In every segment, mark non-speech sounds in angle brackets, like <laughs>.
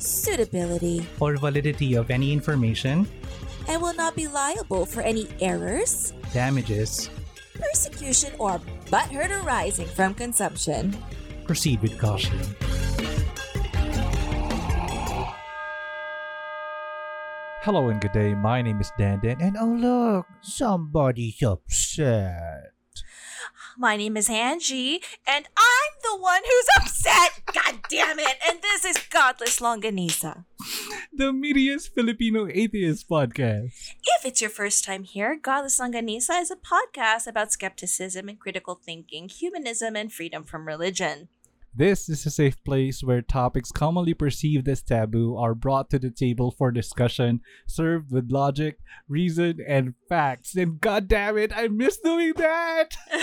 suitability, or validity of any information, and will not be liable for any errors, damages, persecution, or butthurt arising from consumption. proceed with caution. Hello and good day. My name is Dandan, and oh look, somebody's upset. My name is Angie, and I'm the one who's <laughs> upset. God damn it! And this is Godless Longganisa. The Media's Filipino Atheist Podcast. If it's your first time here, Godless Longganisa is a podcast about skepticism and critical thinking, humanism, and freedom from religion. This is a safe place where topics commonly perceived as taboo are brought to the table for discussion, served with logic, reason, and facts. And god damn it, I miss doing that! <laughs>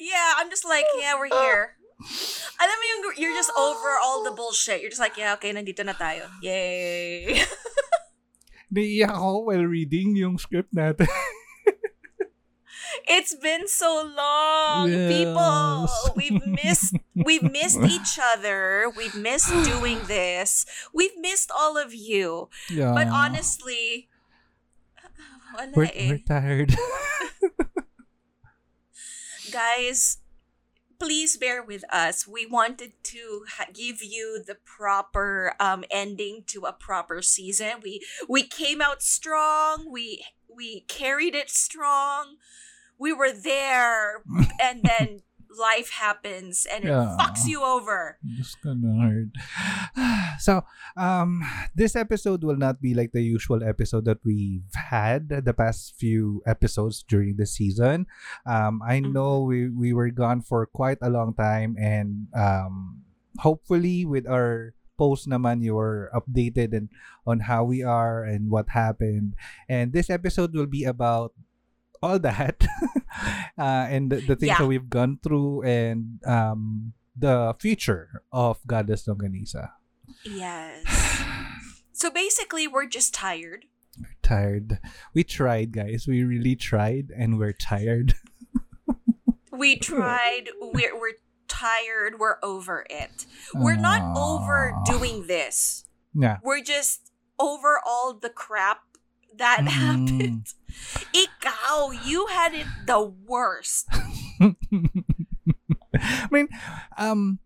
yeah, I'm just like, yeah, we're <laughs> here. Alam mo yung you're just over all the bullshit. You're just like, yeah, okay, nandito na tayo. Yay. <laughs> Naiiyak ako while reading yung script natin. It's been so long, Yes. people. <laughs> We've missed we've missed each other. We've missed <sighs> doing this. We've missed all of you. yeah. But honestly, <sighs> we're, eh. we're tired. <laughs> guys please bear with us we wanted to ha- give you the proper um ending to a proper season we we came out strong we we carried it strong we were there <laughs> and then life happens and it Yeah. fucks you over Just kinda hard. <sighs> So, um, this episode will not be like the usual episode that we've had the past few episodes during the season. Um, I Mhm. know we, we were gone for quite a long time and um, hopefully with our post naman you were updated and on how we are and what happened. And this episode will be about all that <laughs> uh, and the, the things Yeah. that we've gone through and um, the future of Godless Longganisa. yes <sighs> so basically we're just tired Tired. We tried, guys. We really tried, and we're tired. <laughs> we tried we're, we're tired we're over it we're not over doing this Yeah. we're just over all the crap that <laughs> Mm. happened. Ikaw, you had it the worst. <laughs> I mean, um,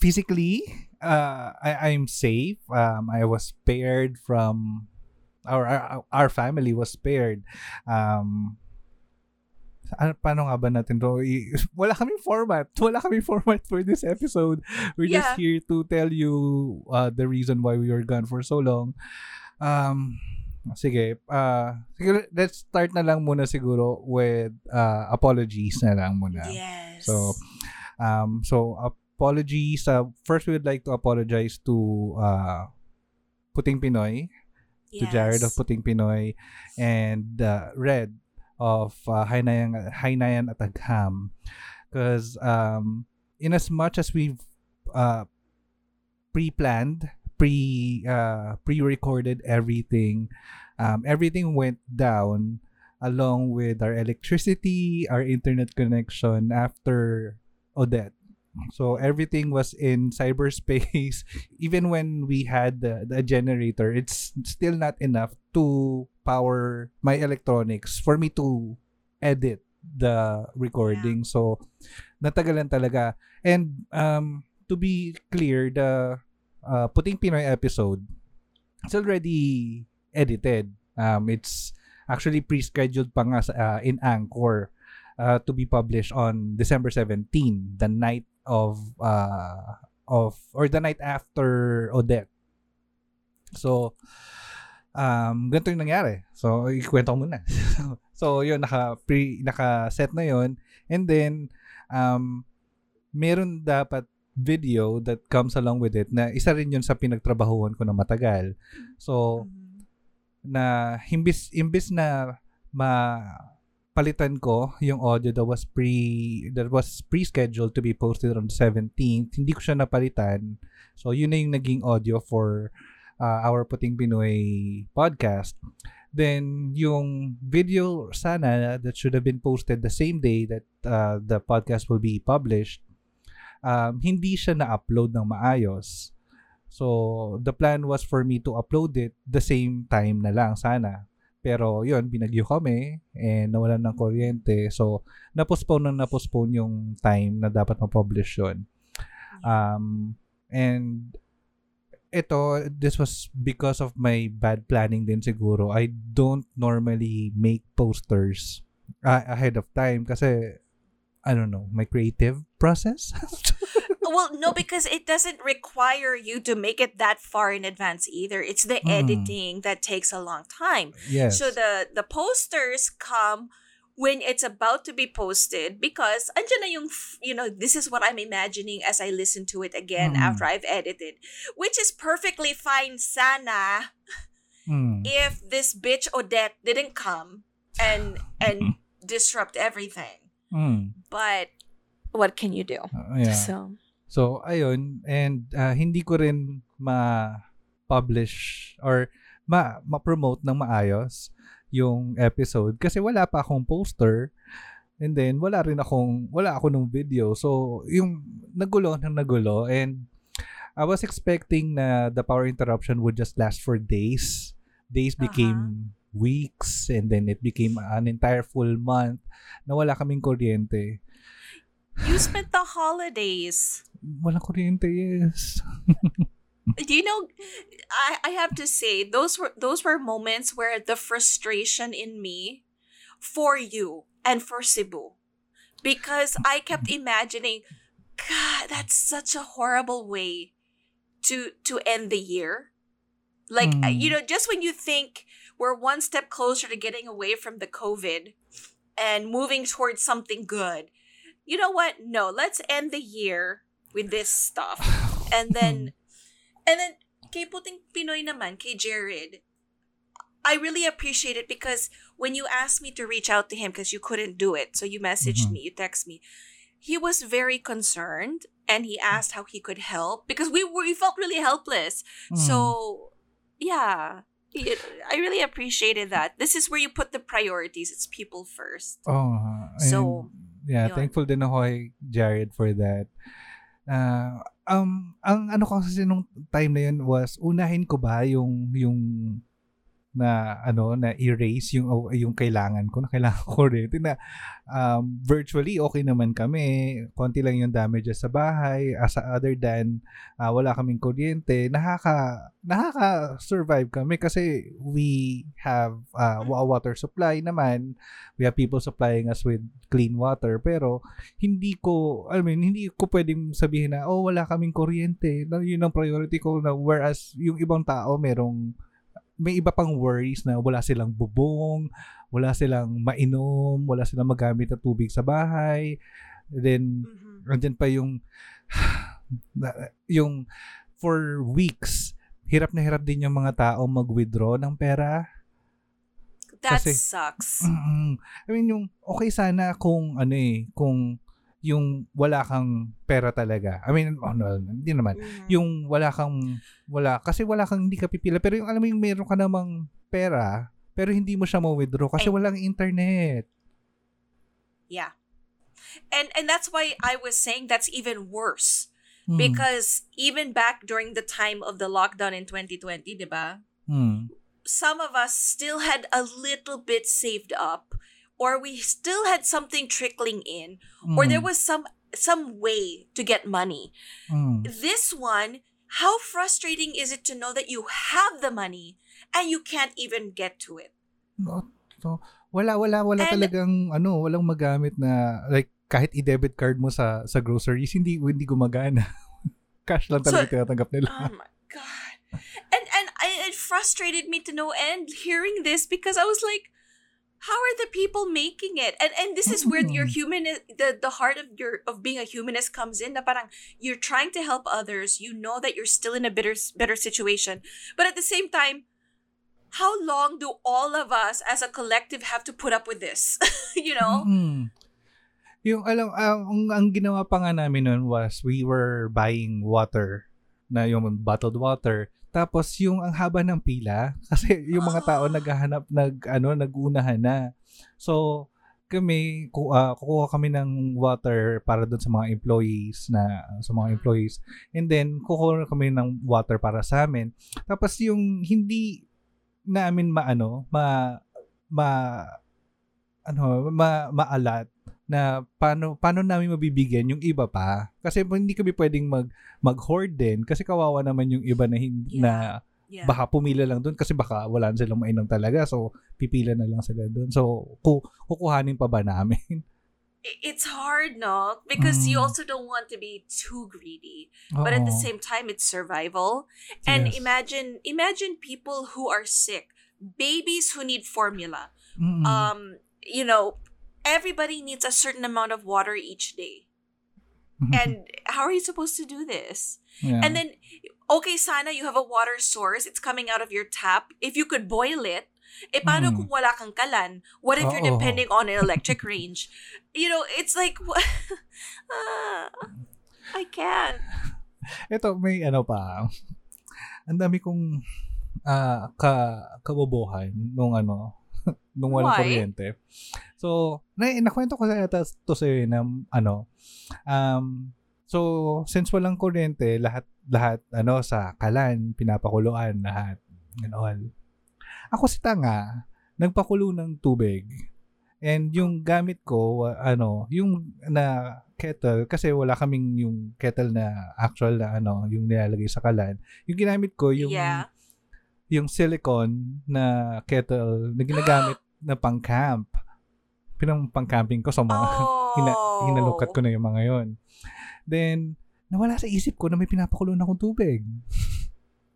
physically, uh, I, I'm safe. Um, I was spared from, our, our our family was spared. Um, ano, paano nga ba natin to? Wala kaming format. <laughs> Wala kaming format for this episode. We're just here to tell you uh, the reason why we were gone for so long. Um, sige. Uh, siguro, let's start na lang muna siguro with uh, apologies na lang muna. Yes. So, um, so apologies. Uh, first, we would like to apologize to uh, Puting Pinoy, to Jared of Puting Pinoy, and uh, Red of uh, Hainayan, Hainayan at Agham. Because um, in as much as we've uh, pre-planned, pre uh, pre-recorded everything, um, everything went down along with our electricity, our internet connection after Odette. So everything was in <laughs> cyberspace. Even when we had the, the generator, it's still not enough to power my electronics for me to edit the recording. So natagalan talaga. And um, to be clear, the uh, Puting Pinoy episode, it's already edited. Um, it's actually pre-scheduled pa nga sa, uh, in Anchor uh, to be published on December 17, the night of uh, of or the night after Odette. So um ganito yung nangyari. So ikwento muna. <laughs> so yun naka pre naka set na yun and then um meron dapat video that comes along with it na isa rin yun sa pinagtrabahuhan ko na matagal. So, Mhm. na imbis, imbis na ma palitan ko yung audio that was pre that was pre-scheduled to be posted on the 17th hindi ko siya napalitan so yun na yung naging audio for uh, our Puting Pinoy podcast then yung video sana that should have been posted the same day that uh, the podcast will be published um, hindi siya na-upload ng maayos so the plan was for me to upload it the same time na lang sana pero yun, binagyo kami and nawalan ng kuryente. So, na-postpone na na-postpone yung time na dapat ma-publish yun. Um, and ito, this was because of my bad planning din siguro. I don't normally make posters uh, ahead of time kasi I don't know, my creative process. <laughs> well, no, because it doesn't require you to make it that far in advance either. It's the Mm. editing that takes a long time. yes. So the the posters come when it's about to be posted because andyan na yung you know this is what I'm imagining as I listen to it again Mm. after I've edited which is perfectly fine sana Mm. if this bitch Odette didn't come and and <laughs> disrupt everything Mm. but what can you do? Uh, yeah. so So, ayun. And uh, hindi ko rin ma-publish or ma- ma-promote ng maayos yung episode kasi wala pa akong poster. And then wala rin akong wala ako nung video. So yung nagulo ng nagulo and I was expecting na the power interruption would just last for days. Days became weeks and then it became an entire full month na wala kaming kuryente you spent the holidays. Wala kuryente yes do you know I, I have to say those were those were moments where the frustration in me for you and for Cebu. Because I kept imagining god that's such a horrible way to to end the year. Like Mm. you know just when you think we're one step closer to getting away from the covid and moving towards something good you know what no let's end the year with this stuff <sighs> and then and then kay puting Pinoy naman, kay Jared, I really appreciate it because when you asked me to reach out to him because you couldn't do it, so you messaged Mhm. me, you text me, he was very concerned and he asked how he could help because we were, we felt really helpless. Mm. So, yeah, he- I really appreciated that. This is where you put the priorities. It's people first. Oh, So, yeah, yun. thankful din ako kay Jared for that. Uh, um, ang ano ko kasi nung time na yun was, unahin ko ba yung, yung na ano na erase yung oh, yung kailangan ko na kailangan <laughs> ko rin. Na um, virtually okay naman kami. Konti lang yung damages sa bahay. As other than uh, wala kaming kuryente nakaka nakaka survive kami kasi we have uh, wa- water supply naman. We have people supplying us with clean water. Pero hindi ko I mean hindi ko pwedeng sabihin na oh wala kaming kuryente. Na yun ang priority ko na whereas yung ibang tao merong may iba pang worries na wala silang bubong, wala silang mainom, wala silang magamit na tubig sa bahay. Then, Mhm. andyan pa yung, <sighs> yung for weeks, hirap na hirap din yung mga tao mag-withdraw ng pera. That Kasi- sucks. Mm-mm. I mean, yung okay sana kung ano eh, kung yung wala kang pera talaga. I mean, oh, no, hindi naman Mhm. yung wala kang wala kasi wala kang hindi ka pipila pero yung alam mo yung meron ka namang pera pero hindi mo siya ma-withdraw kasi Ay. walang internet. Yeah. And and that's why I was saying that's even worse. Hmm. Because even back during the time of the lockdown in 2020, diba? Hmm. Some of us still had a little bit saved up or we still had something trickling in or there Hmm. was some some way to get money. Hmm. This one, how frustrating is it to know that you have the money and you can't even get to it? No, so, wala wala wala And- talagang ano, walang magamit na like kahit i-debit card mo sa sa groceries hindi hindi gumagana. <laughs> Cash lang talaga So- tinatanggap nila. Oh my god. And and I, it frustrated me to no end hearing this because I was like, how are the people making it? And and this is where your Mm. human the the heart of your of being a humanist comes in. Na parang you're trying to help others. You know that you're still in a better better situation, but at the same time, how long do all of us as a collective have to put up with this? <laughs> you know? Mm. Yung alam ang, ang, ang ginawa pa nga namin noon was we were buying water na yung bottled water tapos yung ang haba ng pila <laughs> kasi yung mga tao Ah. naghahanap nag ano nagunahan na. So kami ku, ah, kukuha kami ng water para doon sa mga employees na sa mga employees and then kukuha kami ng water para sa amin. Tapos yung hindi namin maano ma ma ano ma maalat na paano paano namin mabibigyan yung iba pa kasi hindi kami pwedeng mag mag-hoard din kasi kawawa naman yung iba na hindi Yeah. na Yeah. baka pumila lang doon kasi baka wala na silang mainom talaga so pipila na lang sila doon so ku kukuhanin pa ba namin <laughs> It's hard, no? Because you Mm. also don't want to be too greedy. But at the same time it's survival. And Yes. imagine imagine people who are sick, babies who need formula. Mm-mm. Um, you know, everybody needs a certain amount of water each day. And how are you supposed to do this? Yeah. And then okay, sana you have a water source, it's coming out of your tap. If you could boil it, eh paano Mm. kung wala kang kalan? What if you're depending on an electric <laughs> range? You know, it's like <laughs> ah, I can't. Ito, may ano pa. Ang dami kong ah ka kabobohan nung ano, <laughs> nung walang Why? kuryente. So, na nakwento ko sa yata to sa na ano, um, so, since walang kuryente, lahat, lahat, ano, sa kalan, pinapakuluan, lahat, and all. Ako si Tanga, nagpakulo ng tubig. And yung gamit ko, ano, yung na kettle, kasi wala kaming yung kettle na actual na ano, yung nilalagay sa kalan. Yung ginamit ko, yung yeah. Yung silicone na kettle na ginagamit <gasps> na pang-camp. Pinang pang-camping ko sa mga <laughs> Oh. hina, hinalukat ko na yung mga yon. Then, nawala sa isip ko na may pinapakulo na akong tubig. <laughs>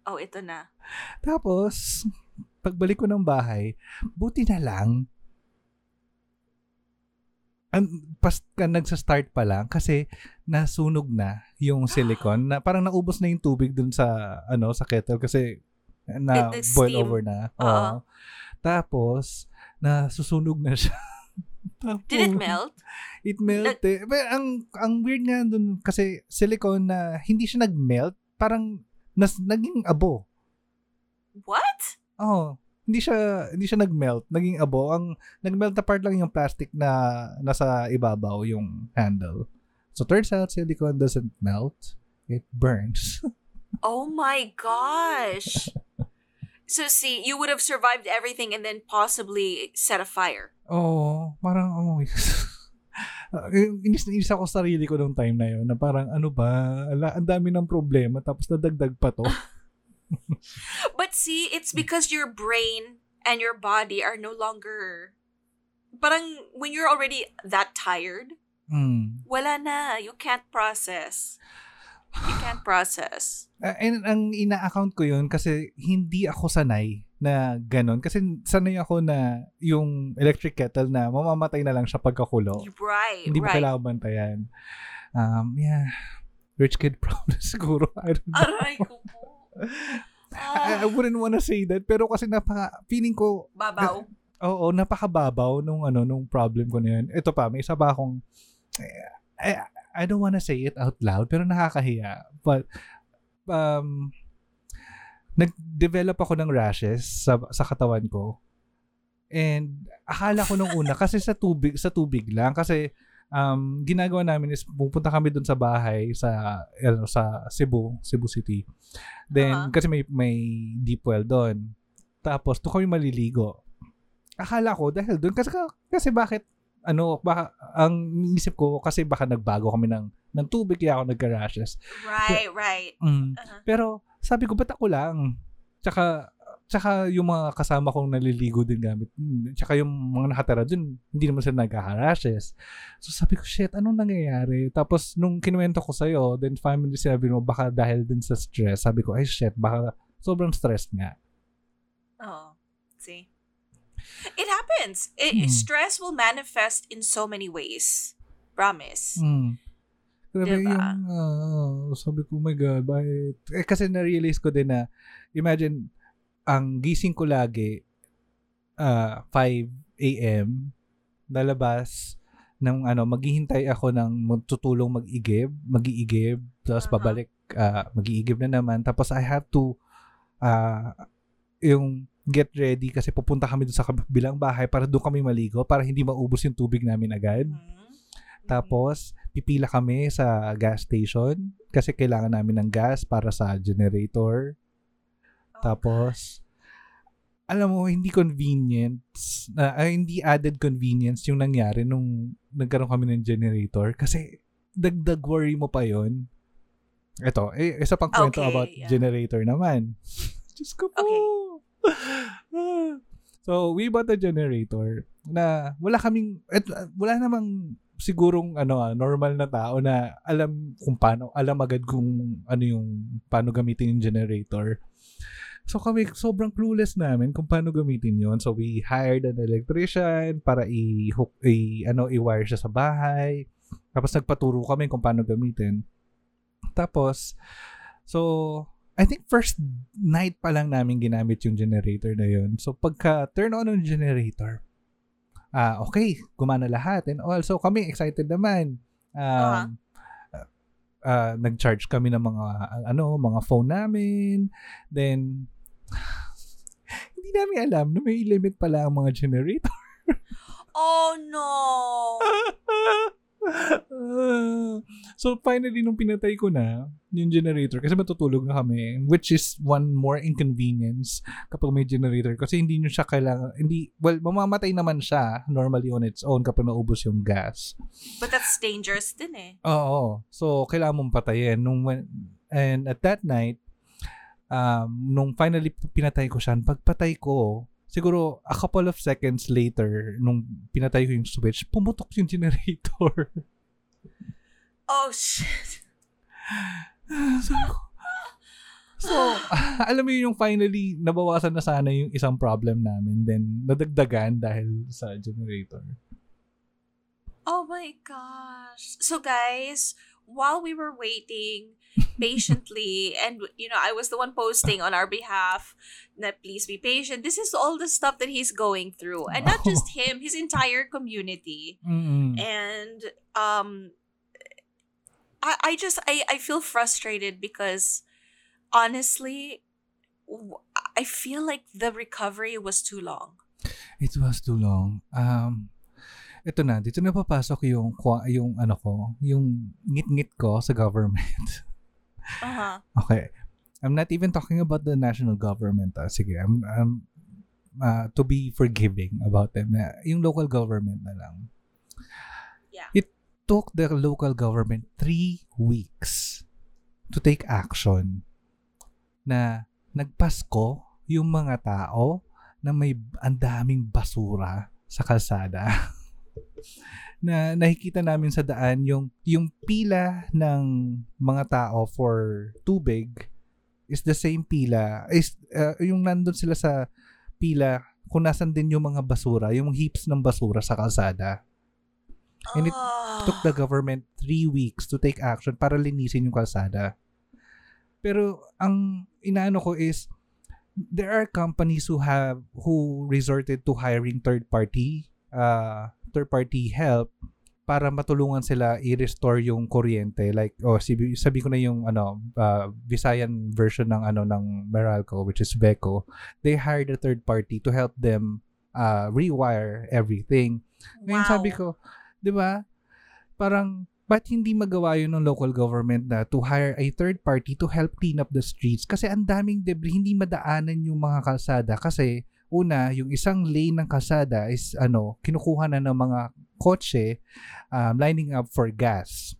Oh, ito na. Tapos, pagbalik ko ng bahay, buti na lang, ang pas ka nagsa-start pa lang kasi nasunog na yung silicone <gasps> na parang naubos na yung tubig dun sa ano sa kettle kasi na It- boil over na. Oo. Oo. Tapos nasusunog na siya. <laughs> Tapos, Did it melt? It melted. But ang ang weird nga dun kasi silicone na hindi siya nag-melt, parang nas, naging abo. What? Oh, hindi siya hindi siya nag-melt, naging abo. Ang nag-melt na part lang yung plastic na nasa ibabaw yung handle. So turns out silicone doesn't melt, it burns. <laughs> Oh my gosh. So see, you would have survived everything and then possibly set a fire. oh, parang oh. Uh, <laughs> inis na inis ako sa sarili ko nung time na yun na parang ano ba, ala, ang dami ng problema tapos nadagdag pa to. <laughs> But see, it's because your brain and your body are no longer parang when you're already that tired, Mm. wala na. You can't process. You can't process. Uh, and ang ina-account ko yun kasi hindi ako sanay na ganun. Kasi sanay ako na yung electric kettle na mamamatay na lang siya pagkakulo. Right, Hindi mo right. kailangan bantayan. Um, yeah. Rich kid problem <laughs> siguro. I don't know. Aray ko po. I, I Ah, wouldn't wanna say that. Pero kasi napaka, feeling ko, babaw. oo, napakababaw nung ano, nung problem ko na yun. Ito pa, may isa pa akong, I, I don't wanna say it out loud, pero nakakahiya. But, um, nag-develop ako ng rashes sa, sa katawan ko. And akala ko nung una kasi sa tubig sa tubig lang kasi um ginagawa namin is pupunta kami doon sa bahay sa ano sa Cebu, Cebu City. Then Uh-huh. kasi may may deep well doon. Tapos doon kami maliligo. Akala ko dahil doon kasi kasi bakit ano baka ang isip ko kasi baka nagbago kami ng ng tubig kaya ako nagka-rashes. Right, right. Mm. Uh-huh. Pero sabi ko, ba't ako lang? Tsaka, tsaka yung mga kasama kong naliligo din gamit. hmm, Tsaka yung mga nakatira dun, hindi naman sila nagkaka-rashes. So sabi ko, shit, anong nangyayari? Tapos nung kinuwento ko sa'yo, then family sabi mo, baka dahil din sa stress. Sabi ko, ay shit, baka sobrang stress nga. Oh, see. It happens. It, Mm. Stress will manifest in so many ways. Promise. Mm. Grabe Diba? yung, ah, sabi ko, oh my God, bakit? Eh, kasi na-realize ko din na, imagine, ang gising ko lagi, ah 5 a.m., lalabas, ng ano, maghihintay ako ng tutulong mag-igib, mag-iigib, tapos Uh-huh. pabalik, ah mag-iigib na naman, tapos I have to, ah yung get ready kasi pupunta kami doon sa kabilang bahay para doon kami maligo para hindi maubos yung tubig namin agad. Mhm. Tapos, pipila kami sa gas station kasi kailangan namin ng gas para sa generator. Oh, Tapos, alam mo, hindi convenience, na ay, hindi added convenience yung nangyari nung nagkaroon kami ng generator kasi dagdag worry mo pa yon. Ito, eh, isa pang kwento Okay, about yeah. generator naman. <laughs> Diyos ko po. Okay. So, we bought a generator na wala kaming, et, wala namang sigurong ano ah, normal na tao na alam kung paano, alam agad kung ano yung paano gamitin yung generator. So kami sobrang clueless namin kung paano gamitin yon. So we hired an electrician para i-hook i ano i-wire siya sa bahay. Tapos nagpaturo kami kung paano gamitin. Tapos so I think first night pa lang namin ginamit yung generator na yun. So pagka turn on ng generator, ah okay, gumana lahat. And also kami excited naman. Uh-huh. Um, ah, nag-charge kami ng mga ano, mga phone namin. Then <sighs> hindi namin alam na may limit pala ang mga generator. Oh no. <laughs> <laughs> so finally nung pinatay ko na yung generator kasi matutulog na kami which is one more inconvenience kapag may generator kasi hindi nyo siya kailangan hindi well mamamatay naman siya normally on its own kapag naubos yung gas But that's dangerous din eh. Oo. So, kailangan mong patayin. Nung, when- and at that night, um, nung finally pinatay ko siya, pagpatay ko, siguro a couple of seconds later, nung pinatay ko yung switch, pumutok yung generator. <laughs> Oh shit. so, so, <laughs> alam mo yun yung finally, nabawasan na sana yung isang problem namin. Then, nadagdagan dahil sa generator. Oh my gosh. So guys, while we were waiting patiently and you know, I was the one posting on our behalf that please be patient. This is all the stuff that he's going through. And not just him, his entire community. Mm-mm. And um I I just I I feel frustrated because honestly i feel like the recovery was too long. It was too long. Um, ito na, dito na papasok yung, yung ano ko, yung ngit-ngit ko sa government. Uh-huh. okay. I'm not even talking about the national government. Ah. Sige, I'm, I'm ah, to be forgiving about them. Na, yung local government na lang. Yeah. It took the local government three weeks to take action na nagpasko yung mga tao na may ang daming basura sa kalsada. <laughs> na nakikita namin sa daan yung yung pila ng mga tao for tubig is the same pila is uh, yung nandun sila sa pila kung nasan din yung mga basura yung heaps ng basura sa kalsada And it Oh. took the government three weeks to take action para linisin yung kalsada. Pero ang inaano ko is there are companies who have who resorted to hiring third party uh third party help para matulungan sila i-restore yung kuryente like oh sabi, sabi ko na yung ano uh, Visayan version ng ano ng Meralco which is Beco they hired a third party to help them uh, rewire everything ngayon wow. sabi ko, 'di ba? Parang ba't hindi magawa yun ng local government na to hire a third party to help clean up the streets? Kasi ang daming debris, hindi madaanan yung mga kalsada. Kasi una, yung isang lane ng kalsada is ano, kinukuha na ng mga kotse um, lining up for gas.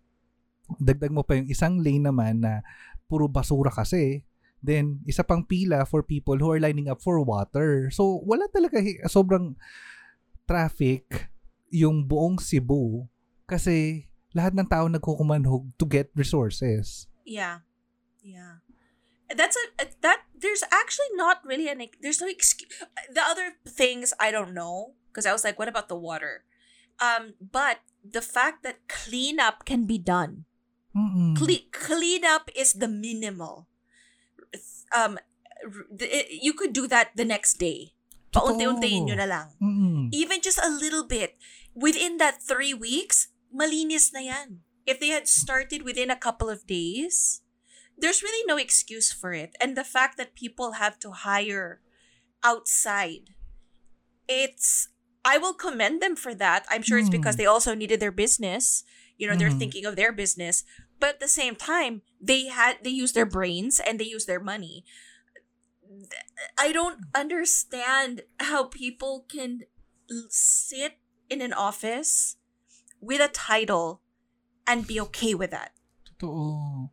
Dagdag mo pa yung isang lane naman na puro basura kasi. Then, isa pang pila for people who are lining up for water. So, wala talaga, sobrang traffic yung buong Cebu kasi lahat ng tao nagkukumanhog to get resources. Yeah. Yeah. That's a, that there's actually not really an ex- there's no excuse the other things i don't know because i was like what about the water? Um but the fact that cleanup can be done. Cle- cleanup is the minimal. Um it- you could do that the next day. Paunti-untiin nyo na lang. Even just a little bit. Within that three weeks malinis na yan. If they had started within a couple of days there's really no excuse for it and the fact that people have to hire outside it's i will commend them for that i'm sure it's because Hmm. they also needed their business you know they're Mhm. thinking of their business but at the same time they had they use their brains and they use their money i don't understand how people can sit in an office with a title and be okay with that Totoo.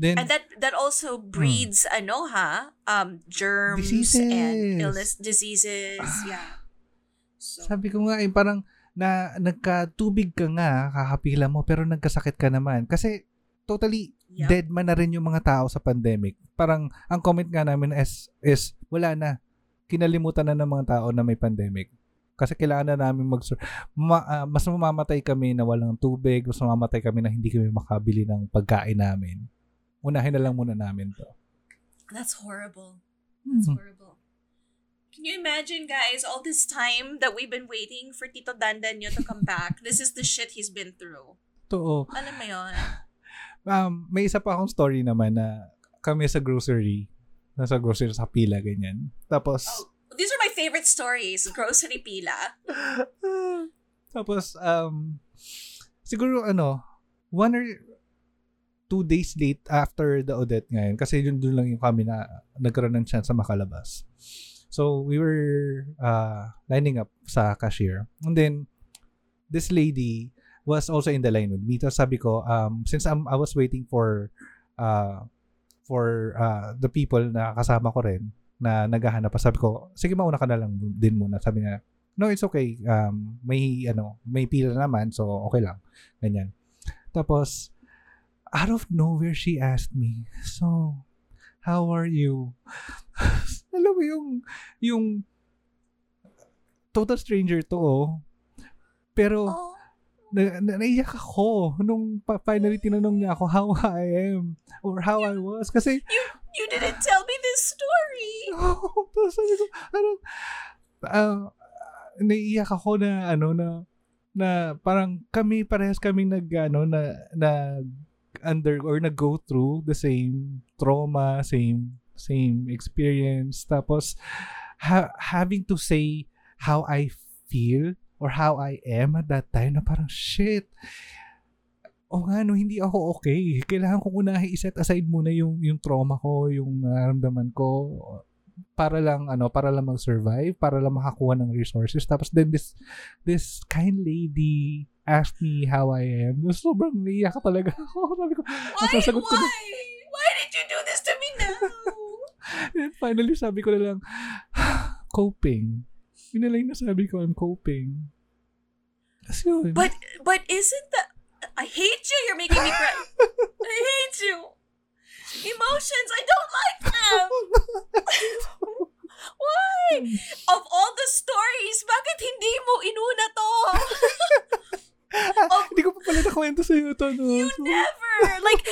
Then, and that that also breeds ano ha um germs and Diseases. illness diseases yeah so sabi ko nga, eh, parang na nagkatubig ka nga, kakapila mo, pero nagkasakit ka naman. Kasi, totally Yup. dead man na rin yung mga tao sa pandemic. Parang, ang comment nga namin is, is wala na. Kinalimutan na ng mga tao na may pandemic. Kasi kailangan na namin mag ma, ah, mas mamamatay kami na walang tubig, mas mamamatay kami na hindi kami makabili ng pagkain namin. Unahin na lang muna namin to. that's horrible that's Mhm. horrible can you imagine guys all this time that we've been waiting for Tito Dandan nyo to come back this is the shit he's been through Totoo. alam mo yun Um, may isa pa akong story naman na kami sa grocery, nasa grocery sa pila, ganyan. Tapos, oh, these are my favorite stories grocery pila <laughs> tapos, um, siguro ano, one or two days late after the audit ngayon, kasi yun doon lang yung kami na nagkaroon ng chance sa makalabas. So, we were uh, lining up sa cashier. And then, this lady was also in the line with me. Tapos sabi ko, um, since I'm, I was waiting for uh, for uh, the people na kasama ko rin na naghahanap pa, sabi ko, sige mauna ka na lang din muna. Sabi niya, no, it's okay. Um, may, ano, may pila naman, so okay lang. Ganyan. Tapos, out of nowhere, she asked me, so, how are you? <laughs> Alam mo yung, yung, total stranger to, oh. Pero, oh na, na, naiyak ako nung pa- finally tinanong niya ako how I am or how I was. Kasi, you didn't tell me this story <laughs> oh, tapos sabi ko, ano, ah, naiiyak ako na, ano, na, na parang kami, parehas kaming nag, ano, na, na, under, or nag-go through the same trauma, same, same experience. Tapos, ha- having to say how I feel or how I am at that time na parang, shit, o nga no, hindi ako okay. Kailangan ko unahin iset aside muna yung yung trauma ko, yung nararamdaman ko para lang ano, para lang mag-survive, para lang makakuha ng resources. Tapos then this this kind lady asked me how I am. Sobrang naiyak talaga <laughs> ako. Sabi ko, why ko na. why why did you do this to me now <laughs> and finally sabi ko na lang, <sighs> coping. Yun na lang nasabi ko, I'm coping. Kasi yun. But but isn't that I hate you. You're making me cry. <laughs> I hate you. Emotions, I don't like them. Why? Of all the stories, bakit hindi mo inuna to? Ah, Hindi ko pa pala nakwento sa'yo ito, no? You never. Like,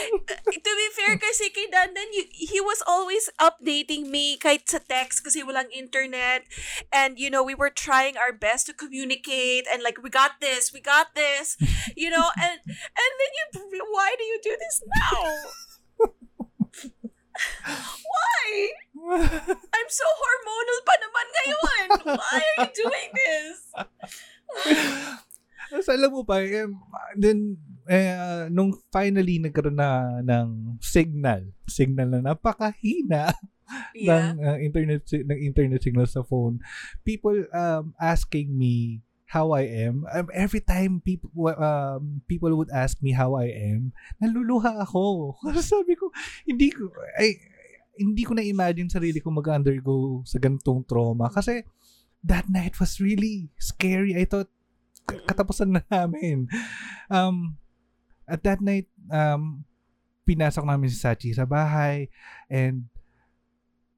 to be fair kasi kay Dandan, y- he was always updating me kahit sa text kasi walang internet. And, you know, we were trying our best to communicate and like, we got this, we got this, you know, <laughs> and, and then you, why do you do this now? Why? I'm so hormonal pa naman ngayon. Why are you doing this? <laughs> Tapos alam mo pa, eh, then, eh, nung finally nagkaroon na ng signal, signal na napakahina <laughs> Yeah. ng uh, internet si- ng internet signal sa phone, people um, asking me how I am. Um, every time people um, people would ask me how I am, naluluha ako. <laughs> Kasi sabi ko, hindi ko ay hindi ko na imagine sarili ko mag-undergo sa ganitong trauma kasi that night was really scary. I thought katapusan na namin. Um, at that night, um, pinasok namin si Sachi sa bahay and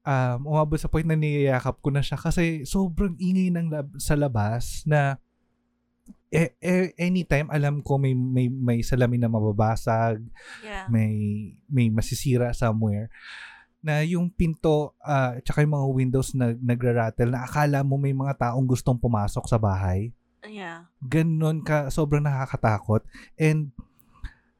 um, umabot sa point na niyayakap ko na siya kasi sobrang ingay ng lab- sa labas na eh, eh, anytime alam ko may may may salamin na mababasag, Yeah. may may masisira somewhere na yung pinto uh, tsaka yung mga windows na nagra-rattle na akala mo may mga taong gustong pumasok sa bahay. Yeah. Ganon ka, sobrang nakakatakot. And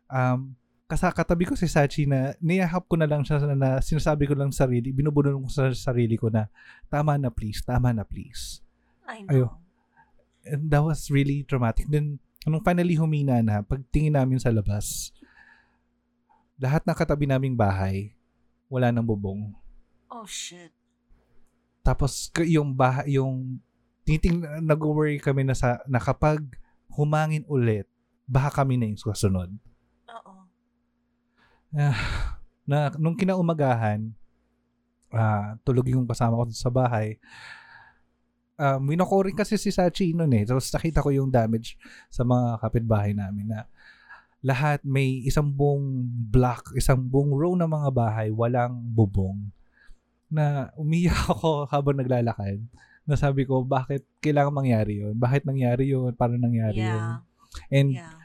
um, kasa katabi ko si Sachi na niyahap ko na lang siya na, na sinasabi ko lang sa sarili, binubulong ko sa sarili ko na tama na please, tama na please. I Ayo. know. And that was really traumatic. Then, nung finally humina na, pagtingin namin sa labas, lahat ng katabi naming bahay, wala nang bubong. Oh shit. Tapos, yung bahay, yung, titing, nag-worry kami na, sa, na kapag humangin ulit, baka kami na yung susunod. Oo. na nung kinaumagahan, ah tulog yung kasama ko sa bahay, um, winoko rin kasi si Sachi noon eh. Tapos nakita ko yung damage sa mga kapitbahay namin na lahat may isang buong block, isang buong row ng mga bahay, walang bubong. Na umiyak <laughs> ako habang naglalakad. Na sabi ko, bakit kailangan mangyari yun? Bakit nangyari yun? Paano nangyari yun? Yeah. And Yeah.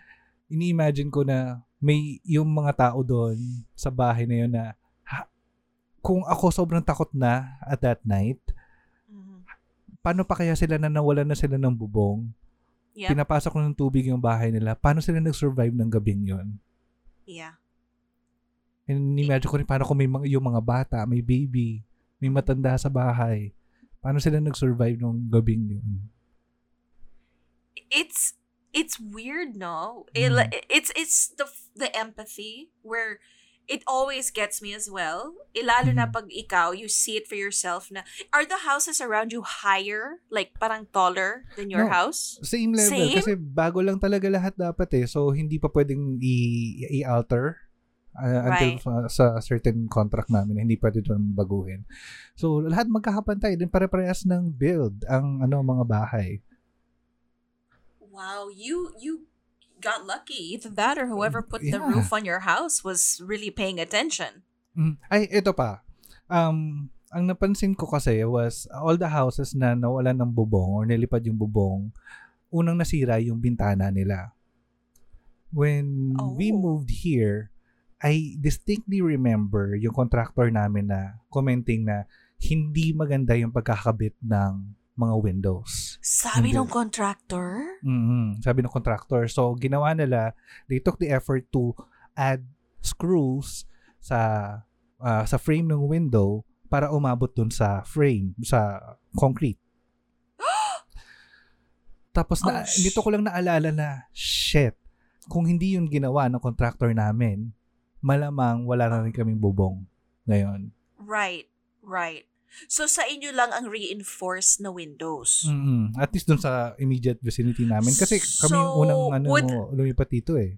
ini-imagine ko na may yung mga tao doon sa bahay na yun na ha, kung ako sobrang takot na at that night, Mhm. paano pa kaya sila na nawalan na sila ng bubong? Yep. Pinapasok ng tubig yung bahay nila. Paano sila nag-survive ng gabing yon? Yeah. And imagine ko rin paano kung may mga, yung mga bata, may baby, may matanda sa bahay. Paano sila nag-survive ng gabing yun? It's it's weird, no? Mm. It, it's it's the the empathy where it always gets me as well. Eh, lalo na Mm. pag ikaw, you see it for yourself na, are the houses around you higher? Like, parang taller than your No. house? Same level. Same? Kasi bago lang talaga lahat dapat eh. So, hindi pa pwedeng i- i-alter uh, until Right. sa, sa certain contract namin. Hindi pwede doon baguhin. So, lahat magkakapantay. Din pare-parehas ng build ang ano mga bahay. Wow, you you got lucky. Either that or whoever put the Yeah. roof on your house was really paying attention. Mm. Ay, ito pa. Um, ang napansin ko kasi was all the houses na nawalan ng bubong or nilipad yung bubong, unang nasira yung bintana nila. When we Oh. moved here, I distinctly remember yung contractor namin na commenting na hindi maganda yung pagkakabit ng mga windows. Sabi ng contractor? Mhm, Sabi ng contractor. So, ginawa nila, they took the effort to add screws sa ah, sa frame ng window para umabot dun sa frame, sa concrete. <gasps> Tapos na, Oh, sh- dito ko lang naalala na, shit, kung hindi yun ginawa ng contractor namin, malamang wala na rin kaming bubong ngayon. Right, right. So sa inyo lang ang reinforced na windows. mm At least dun sa immediate vicinity namin. Kasi kami yung So, unang ano, would- lumipat dito eh.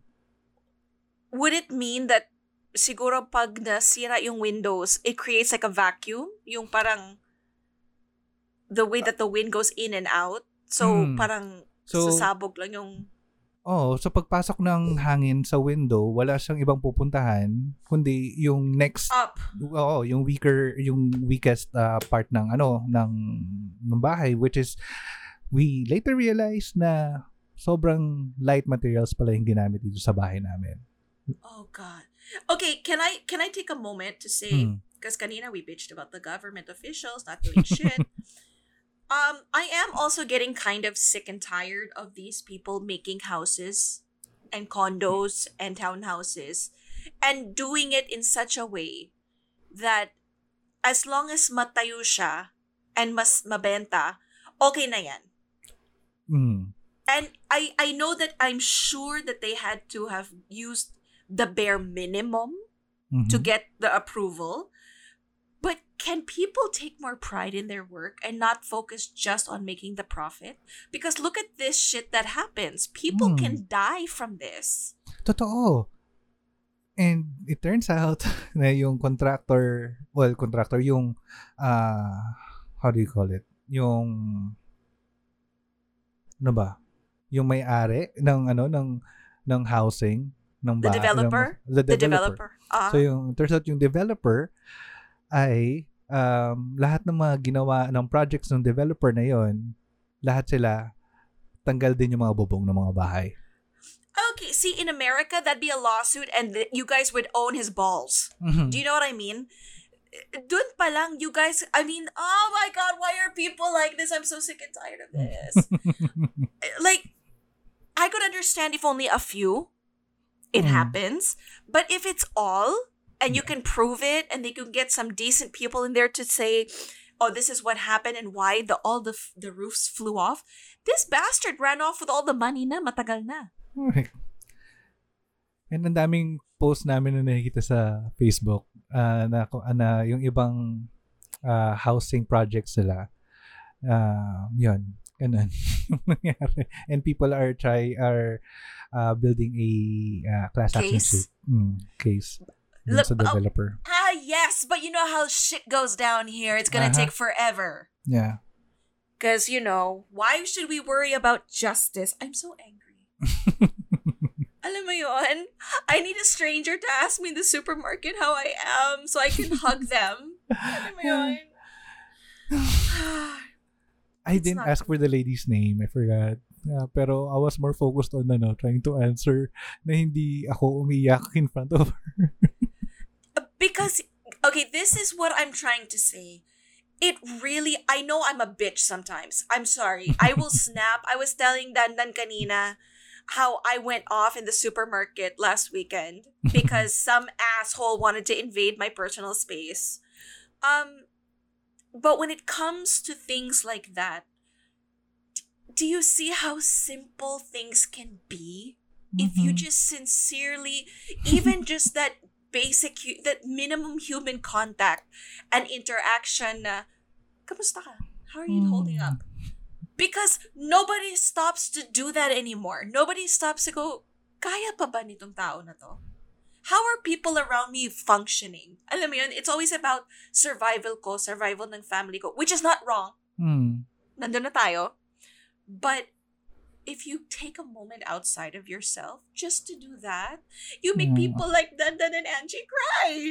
Would it mean that siguro pag nasira yung windows, it creates like a vacuum? Yung parang the way that the wind goes in and out? So Hmm. parang So, sasabog lang yung Oh, so pagpasok ng hangin sa window, wala siyang ibang pupuntahan kundi yung next up. oo, yung weaker yung weakest uh, part ng ano ng ng bahay which is we later realized na sobrang light materials pala yung ginamit dito sa bahay namin. Oh god. Okay, can I can I take a moment to say Hmm. because kanina we bitched about the government officials not doing shit. <laughs> um, I am also getting kind of sick and tired of these people making houses and condos and townhouses and doing it in such a way that as long as matayo siya and mas mabenta, okay na yan. Mm. And I I know that I'm sure that they had to have used the bare minimum Mhm. to get the approval. But can people take more pride in their work and not focus just on making the profit? Because look at this shit that happens. People Hmm. can die from this. Totoo. And it turns out <laughs> na yung contractor, well, contractor, yung, ah, how do you call it? Yung, ano ba? Yung may-ari ng, ano, ng, ng housing, ng The ba- developer? ng- the The developer. developer. Ah. So yung turns out yung developer ay um, lahat ng mga ginawa ng projects ng developer na yon, lahat sila tanggal din yung mga bubong ng mga bahay. okay, see, in America, that'd be a lawsuit and you guys would own his balls. Mhm. Do you know what I mean? Dun pa lang, you guys, I mean, oh my God, why are people like this? I'm so sick and tired of this. <laughs> like, I could understand if only a few, it Mm. happens. But if it's all, and you can prove it, and they can get some decent people in there to say, oh, this is what happened and why the all the the roofs flew off. This bastard ran off with all the money na, matagal na. And ang daming post namin na nakikita sa Facebook ah, na, na yung ibang ah, housing projects nila. Uh, yun. Ganun. <laughs> nangyari. And people are try are ah, building a ah, class action Case? suit. Mm, case. Look, sa oh, developer. Ah, yes, but you know how shit goes down here. It's gonna Uh-huh. take forever. Yeah. Because, you know, why should we worry about justice? I'm so angry. <laughs> Alam mo yun? I need a stranger to ask me in the supermarket how I am so I can hug them. Alam mo yun? <sighs> I It's didn't ask for the lady's name. I forgot. Yeah, pero I was more focused on ano, trying to answer na hindi ako umiyak in front of her. <laughs> because, okay, this is what I'm trying to say. It really, I know I'm a bitch sometimes. I'm sorry. I <laughs> will snap. I was telling Dandan kanina how I went off in the supermarket last weekend <laughs> because some asshole wanted to invade my personal space. Um, but when it comes to things like that, do you see how simple things can be? If you Mhm. just sincerely, even just that basic, that minimum human contact and interaction na, kamusta ka? How are you holding Mm. up? Because nobody stops to do that anymore. Nobody stops to go, kaya pa ba nitong tao na to? How are people around me functioning? Alam mo yun, it's always about survival ko, survival ng family ko, which is not wrong. Mm. Nandun na tayo. But if you take a moment outside of yourself just to do that, you make Mm. people like Dandan and Angie cry.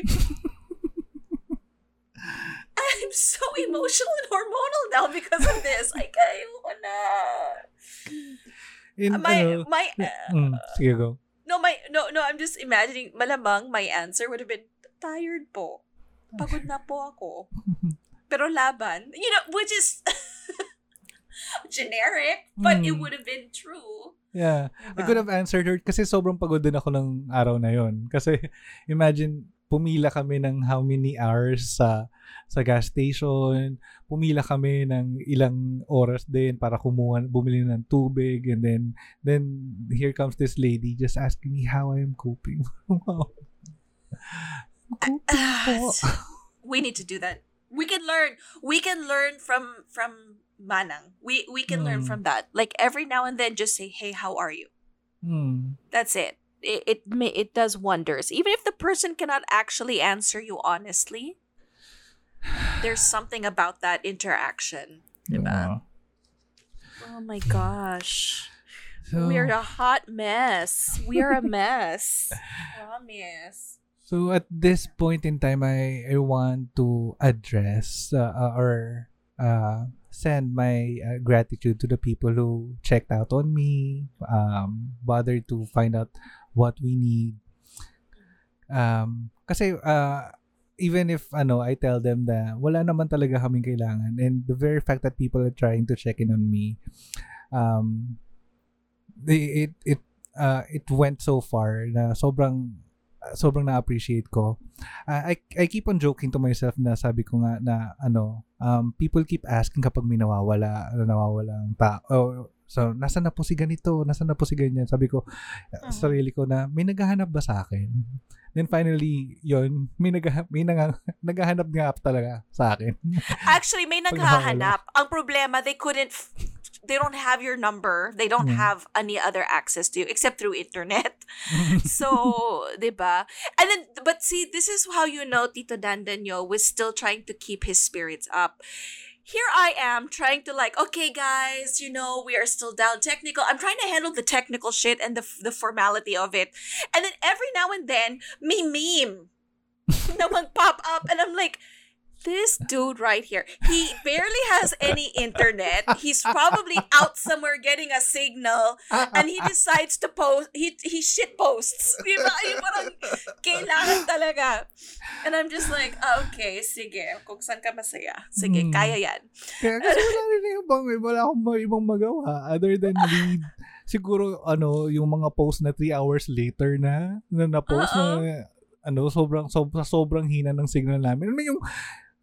I'm so emotional and hormonal now because of this. Ay, kayo ko na. In, my, ano, my, uh, mm, sige, go. no, my, no, no, I'm just imagining, malamang my answer would have been, tired po. Pagod na po ako. <laughs> Pero laban, you know, which is <laughs> <laughs> generic, but it Mm. would have been true. Yeah. I Diba? could have answered her kasi sobrang pagod din ako ng araw na yon. Kasi <laughs> imagine, pumila kami ng how many hours sa sa gas station. Pumila kami ng ilang oras din para kumuha, bumili ng tubig. And then, then here comes this lady just asking me how I am coping. <laughs> wow. Coping po. we need to do that. We can learn. We can learn from from Manang. We we can learn Mm. from that. Like every now and then, just say, "Hey, how are you?" Hmm. That's it. It it may, it does wonders. Even if the person cannot actually answer you honestly, there's <sighs> something about that interaction. Yeah. Oh my gosh. So, We're a hot mess. We are a mess. <laughs> Promise. So at this point in time, I, I want to address uh, uh, or uh, send my uh, gratitude to the people who checked out on me, um, bothered to find out what we need. Um, kasi uh, even if ano, I tell them that wala naman talaga kaming kailangan and the very fact that people are trying to check in on me, um, they, it it uh, it went so far na sobrang sobrang na-appreciate ko. Uh, I, I keep on joking to myself na sabi ko nga na ano, um, people keep asking kapag may nawawala, nawawala ang tao. Oh, so, nasa na po si ganito? Nasa na po si ganyan? Sabi ko, uh, sa sarili ko na, may naghahanap ba sa akin? Then finally, yon may, nagha, may naga, <laughs> naghahanap nga talaga sa akin. Actually, may <laughs> naghahanap. Ang problema, they couldn't, f- they don't have your number. They don't Yeah. have any other access to you except through internet. <laughs> so, di ba? And then, but see, this is how you know Tito Dandanyo was still trying to keep his spirits up. here I am trying to like, okay, guys, you know, we are still down technical. I'm trying to handle the technical shit and the the formality of it, and then every now and then, me meme, <laughs> na mag-pop up, and I'm like, this dude right here, he barely has any internet. He's probably out somewhere getting a signal, and he decides to post. He he shit posts. <laughs> Di ba? Yung parang kailangan talaga. And I'm just like, ah, okay, sige. Kung saan ka masaya. Sige, Hmm. kaya yan. Kaya kasi wala rin yung wala akong ibang magawa other than read. Siguro, ano, yung mga post na 3 hours later na, na na-post Oo. na, ano, sobrang, sob- sobrang hina ng signal namin. Ano yung,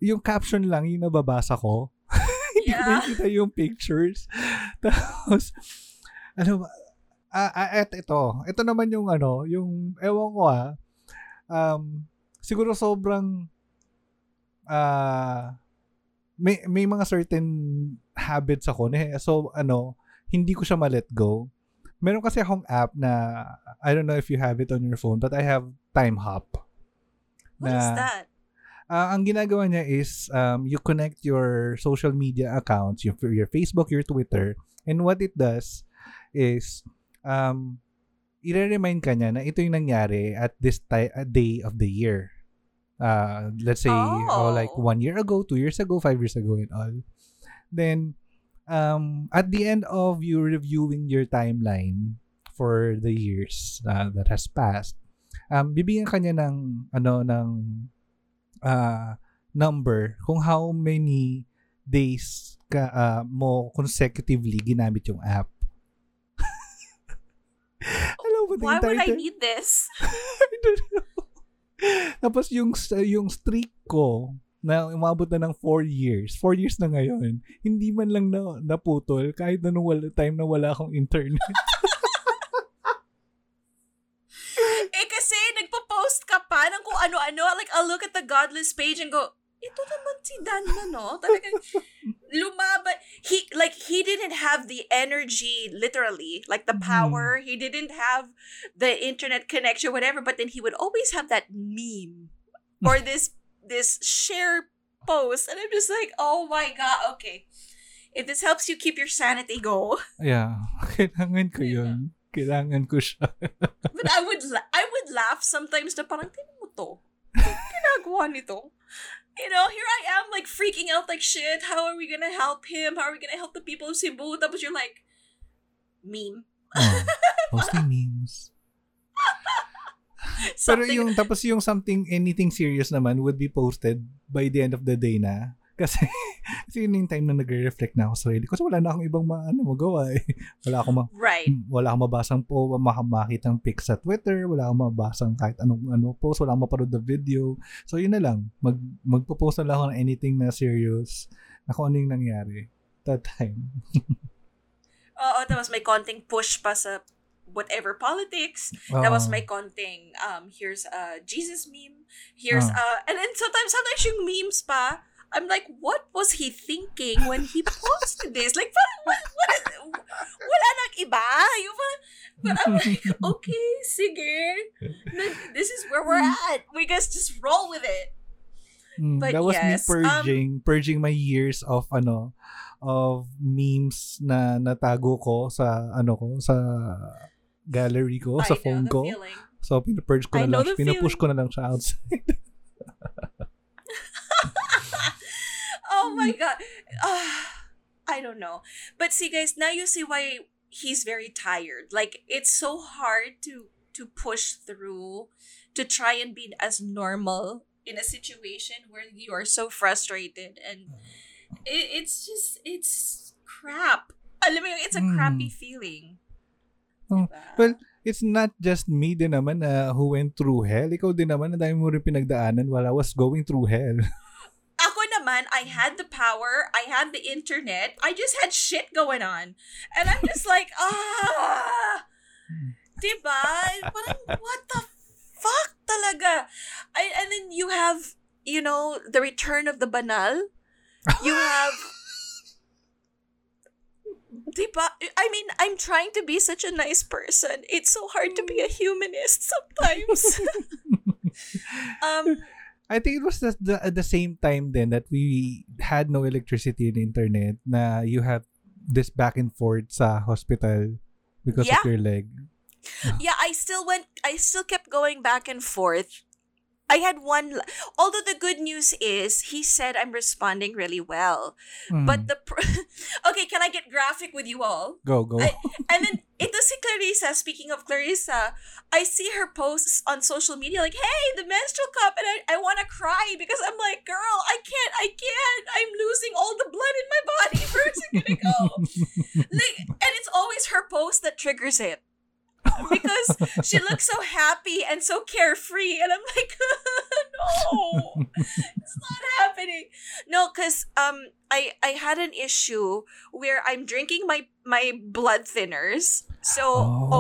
yung caption lang yung nababasa ko. <laughs> Hindi Yeah. nakikita yung pictures. <laughs> Tapos, ano ba, ah, ah, et ito, ito naman yung ano, yung, ewan ko ah, um, siguro sobrang, ah, may, may mga certain habits ako. na- So, ano, hindi ko siya ma-let go. Meron kasi akong app na, I don't know if you have it on your phone, but I have Time Hop. What is that? Ah, ang ginagawa niya is um, you connect your social media accounts, your, your Facebook, your Twitter, and what it does is um, i-remind ka niya na ito yung nangyari at this ti- uh, day of the year. Uh, let's say, oh. like Oh. one year ago, two years ago, five years ago, and all. Then, um, at the end of you reviewing your timeline for the years uh, that has passed, um, bibigyan ka niya ng, ano, ng uh, number kung how many days ka uh, mo consecutively ginamit yung app. Hello, but the Why would I need this? <laughs> I don't know. Tapos yung yung streak ko na umabot na ng 4 years. 4 years na ngayon. Hindi man lang na, naputol kahit na nung wala, time na wala akong internet. <laughs> Eh kasi nagpo-post ka pa ng kung ano-ano. Like, I'll look at the godless page and go, ito naman si Dan na, no? <laughs> Talagang lumaban. He, like, he didn't have the energy, literally, like the Mm. power. He didn't have the internet connection, whatever. But then he would always have that meme or <laughs> this, this share post. And I'm just like, oh my God, okay. If this helps you keep your sanity, go. yeah. <laughs> Kailangan ko yun. Kailangan ko siya. <laughs> But I would I would laugh sometimes na parang, tinan mo to. Ginagawa nito. You know, here I am like freaking out like shit. How are we gonna help him? How are we gonna help the people of Cebu? Tapos you're like, meme. Oh, posting memes. <laughs> Pero Something. yung, tapos yung something, anything serious naman would be posted by the end of the day na. Kasi, <laughs> kasi yun yung time na nagre-reflect na ako sa sarili. Kasi wala na akong ibang ma, ano, magawa eh. <laughs> Wala akong, ma- right. wala akong mabasang po, mak- makitang pic sa Twitter, wala akong mabasang kahit anong ano post, wala akong mapanood na video. So yun na lang, mag, magpo-post na lang ako ng anything na serious na kung ano yung nangyari that time. <laughs> Oo, tapos may konting push pa sa whatever politics. Oo. Tapos may konting, um, here's a Jesus meme. Here's, uh, and then sometimes, sometimes yung memes pa, I'm like, what was he thinking when he posted this? Like, parang, what, what is, wala nang iba. Yung parang, but I'm like, okay, sige. This is where we're at. We guys just roll with it. Mm, But that was yes, me purging, purging my years of ano, of memes na natago ko sa ano ko sa gallery ko I sa phone ko. feeling. So pinapurge ko I na lang, the pinupush feeling. ko na lang siya outside. <laughs> Oh my god. Ah, I don't know. But see guys, now you see why he's very tired. Like it's so hard to to push through to try and be as normal in a situation where you are so frustrated and it, it's just it's crap. Alam mo it's a Hmm. crappy feeling. Oh, Diba? well, it's not just me din naman na who went through hell. Ikaw din naman, na dami mo rin pinagdaanan while I was going through hell. <laughs> Naman, I had the power, I had the internet, I just had shit going on. And I'm just like, <laughs> ah, diba? Parang, what the fuck talaga? I, and then you have, you know, the return of the banal. You have, diba? I mean, I'm trying to be such a nice person. It's so hard to be a humanist sometimes. <laughs> <laughs> um, I think it was the, the at the same time then that we had no electricity and internet na you have this back and forth sa hospital because Yeah. of your leg. yeah, I still went. I still kept going back and forth. I had one. Although the good news is, he said I'm responding really well. Mm. But the pr- <laughs> okay, can I get graphic with you all? go go. I- and then ito si Clarissa. Speaking of Clarissa, I see her posts on social media like, "Hey, the menstrual cup," and I, I want to cry because I'm like, "Girl, I can't, I can't. I'm losing all the blood in my body. <laughs> Where's it gonna go?" like, and it's always her post that triggers it <laughs> because she looks so happy and so carefree, and I'm like, <laughs> "No, it's not happening." No, because um, I I had an issue where I'm drinking my my blood thinners. So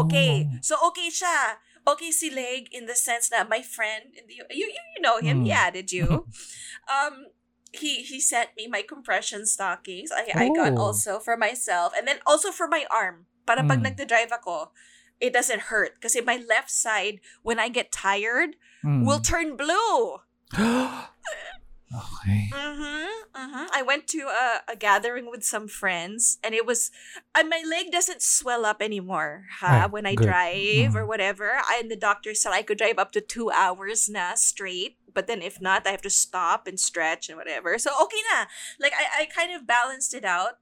okay, Oh. so okay siya. Okay si Leg in the sense that my friend, you you, you know him, Mm. added you. <laughs> um, he he sent me my compression stockings. I I got Oh. also for myself, and then also for my arm. Para pag Mm. nagda-drive ako, it doesn't hurt. Kasi my left side, when I get tired, Mm. will turn blue. okay. Mm-hmm, mm-hmm. I went to a, a gathering with some friends, and it was, and my leg doesn't swell up anymore. Ha, Right, when I good. drive or Mhm. whatever, I, and the doctor said I could drive up to two hours na straight. But then if not, I have to stop and stretch and whatever. So okay na. Like I, I kind of balanced it out.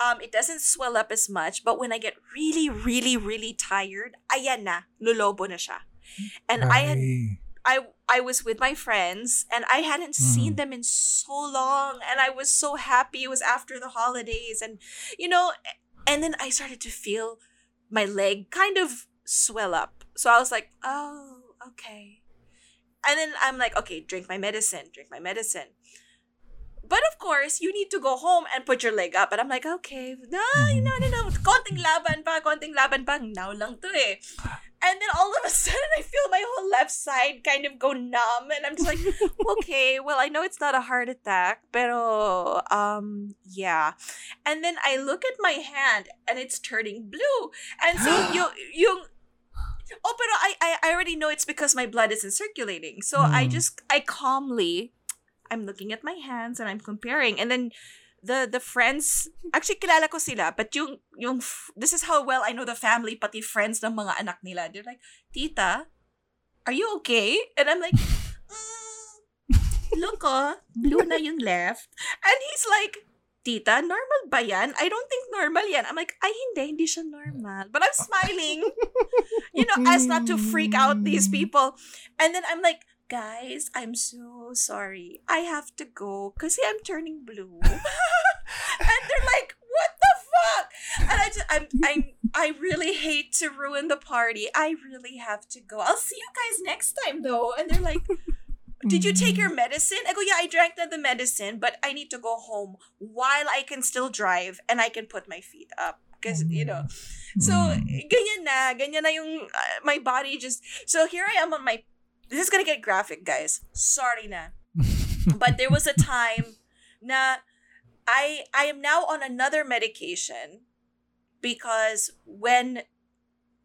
Um, it doesn't swell up as much, but when I get really, really, really tired, ayan na, lulobo na siya. And I had I I was with my friends and I hadn't seen Mm. them in so long and I was so happy it was after the holidays and you know and then I started to feel my leg kind of swell up. So I was like, "Oh, okay." And then I'm like, "Okay, drink my medicine, drink my medicine." But of course, you need to go home and put your leg up. And I'm like, okay, no, no, no, no. Konting laban pa, konting laban pa. Now lang to eh. And then all of a sudden, I feel my whole left side kind of go numb. And I'm just like, <laughs> okay, well, I know it's not a heart attack, pero, um, yeah. And then I look at my hand and it's turning blue. And so, <gasps> you, yung, oh, pero I, I, I already know it's because my blood isn't circulating. So I Mm. just, I calmly, I'm looking at my hands and I'm comparing. And then, the the friends actually kilala ko sila but yung yung this is how well I know the family pati friends ng mga anak nila. They're like tita are you okay? And I'm like "Mm, look oh blue na yung left. And he's like tita normal ba yan? I don't think normal yan. I'm like ay hindi hindi siya normal. But I'm smiling you know as not to freak out these people. And then I'm like guys I'm so sorry I have to go because I'm turning blue <laughs> and they're like, "What the fuck?" And I just, I'm, I'm, I really hate to ruin the party. I really have to go. I'll see you guys next time, though. And they're like, "Did you take your medicine?" I go, "Yeah, I drank the medicine, but I need to go home while I can still drive and I can put my feet up." Because you know, so Mm. ganyan na, ganyan na yung uh, my body just. So here I am on my. This is gonna get graphic, guys. Sorry na <laughs> but there was a time na I I am now on another medication because when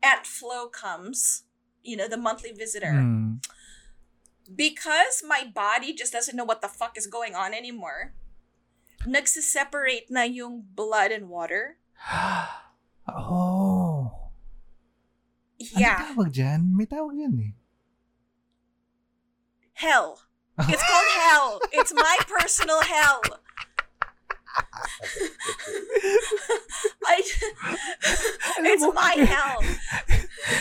Aunt flow comes, you know, the monthly visitor, Mm. because my body just doesn't know what the fuck is going on anymore, nagsiseparate na yung blood and water. <gasps> oh. Yeah. Ano tawag dyan? May tawag yan eh. Hell. It's called hell. It's my personal hell. I, <laughs> it's mo, my <laughs> hell.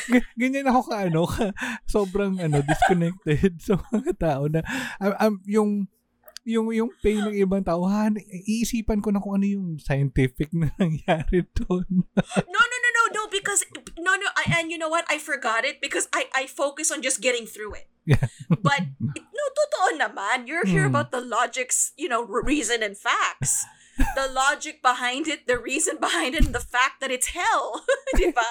G- ganyan ako ka ano, ka, sobrang ano, disconnected <laughs> sa mga tao na um, um, yung yung yung pain ng ibang tao, ha, iisipan ko na kung ano yung scientific na nangyari doon. No, no, no, no, no, because no, no, I, and you know what? I forgot it because I I focus on just getting through it. Yeah. But no, totoo naman. You're here Hmm. about the logics, you know, reason and facts. The logic behind it, the reason behind it, and the fact that it's hell. <laughs> Diba?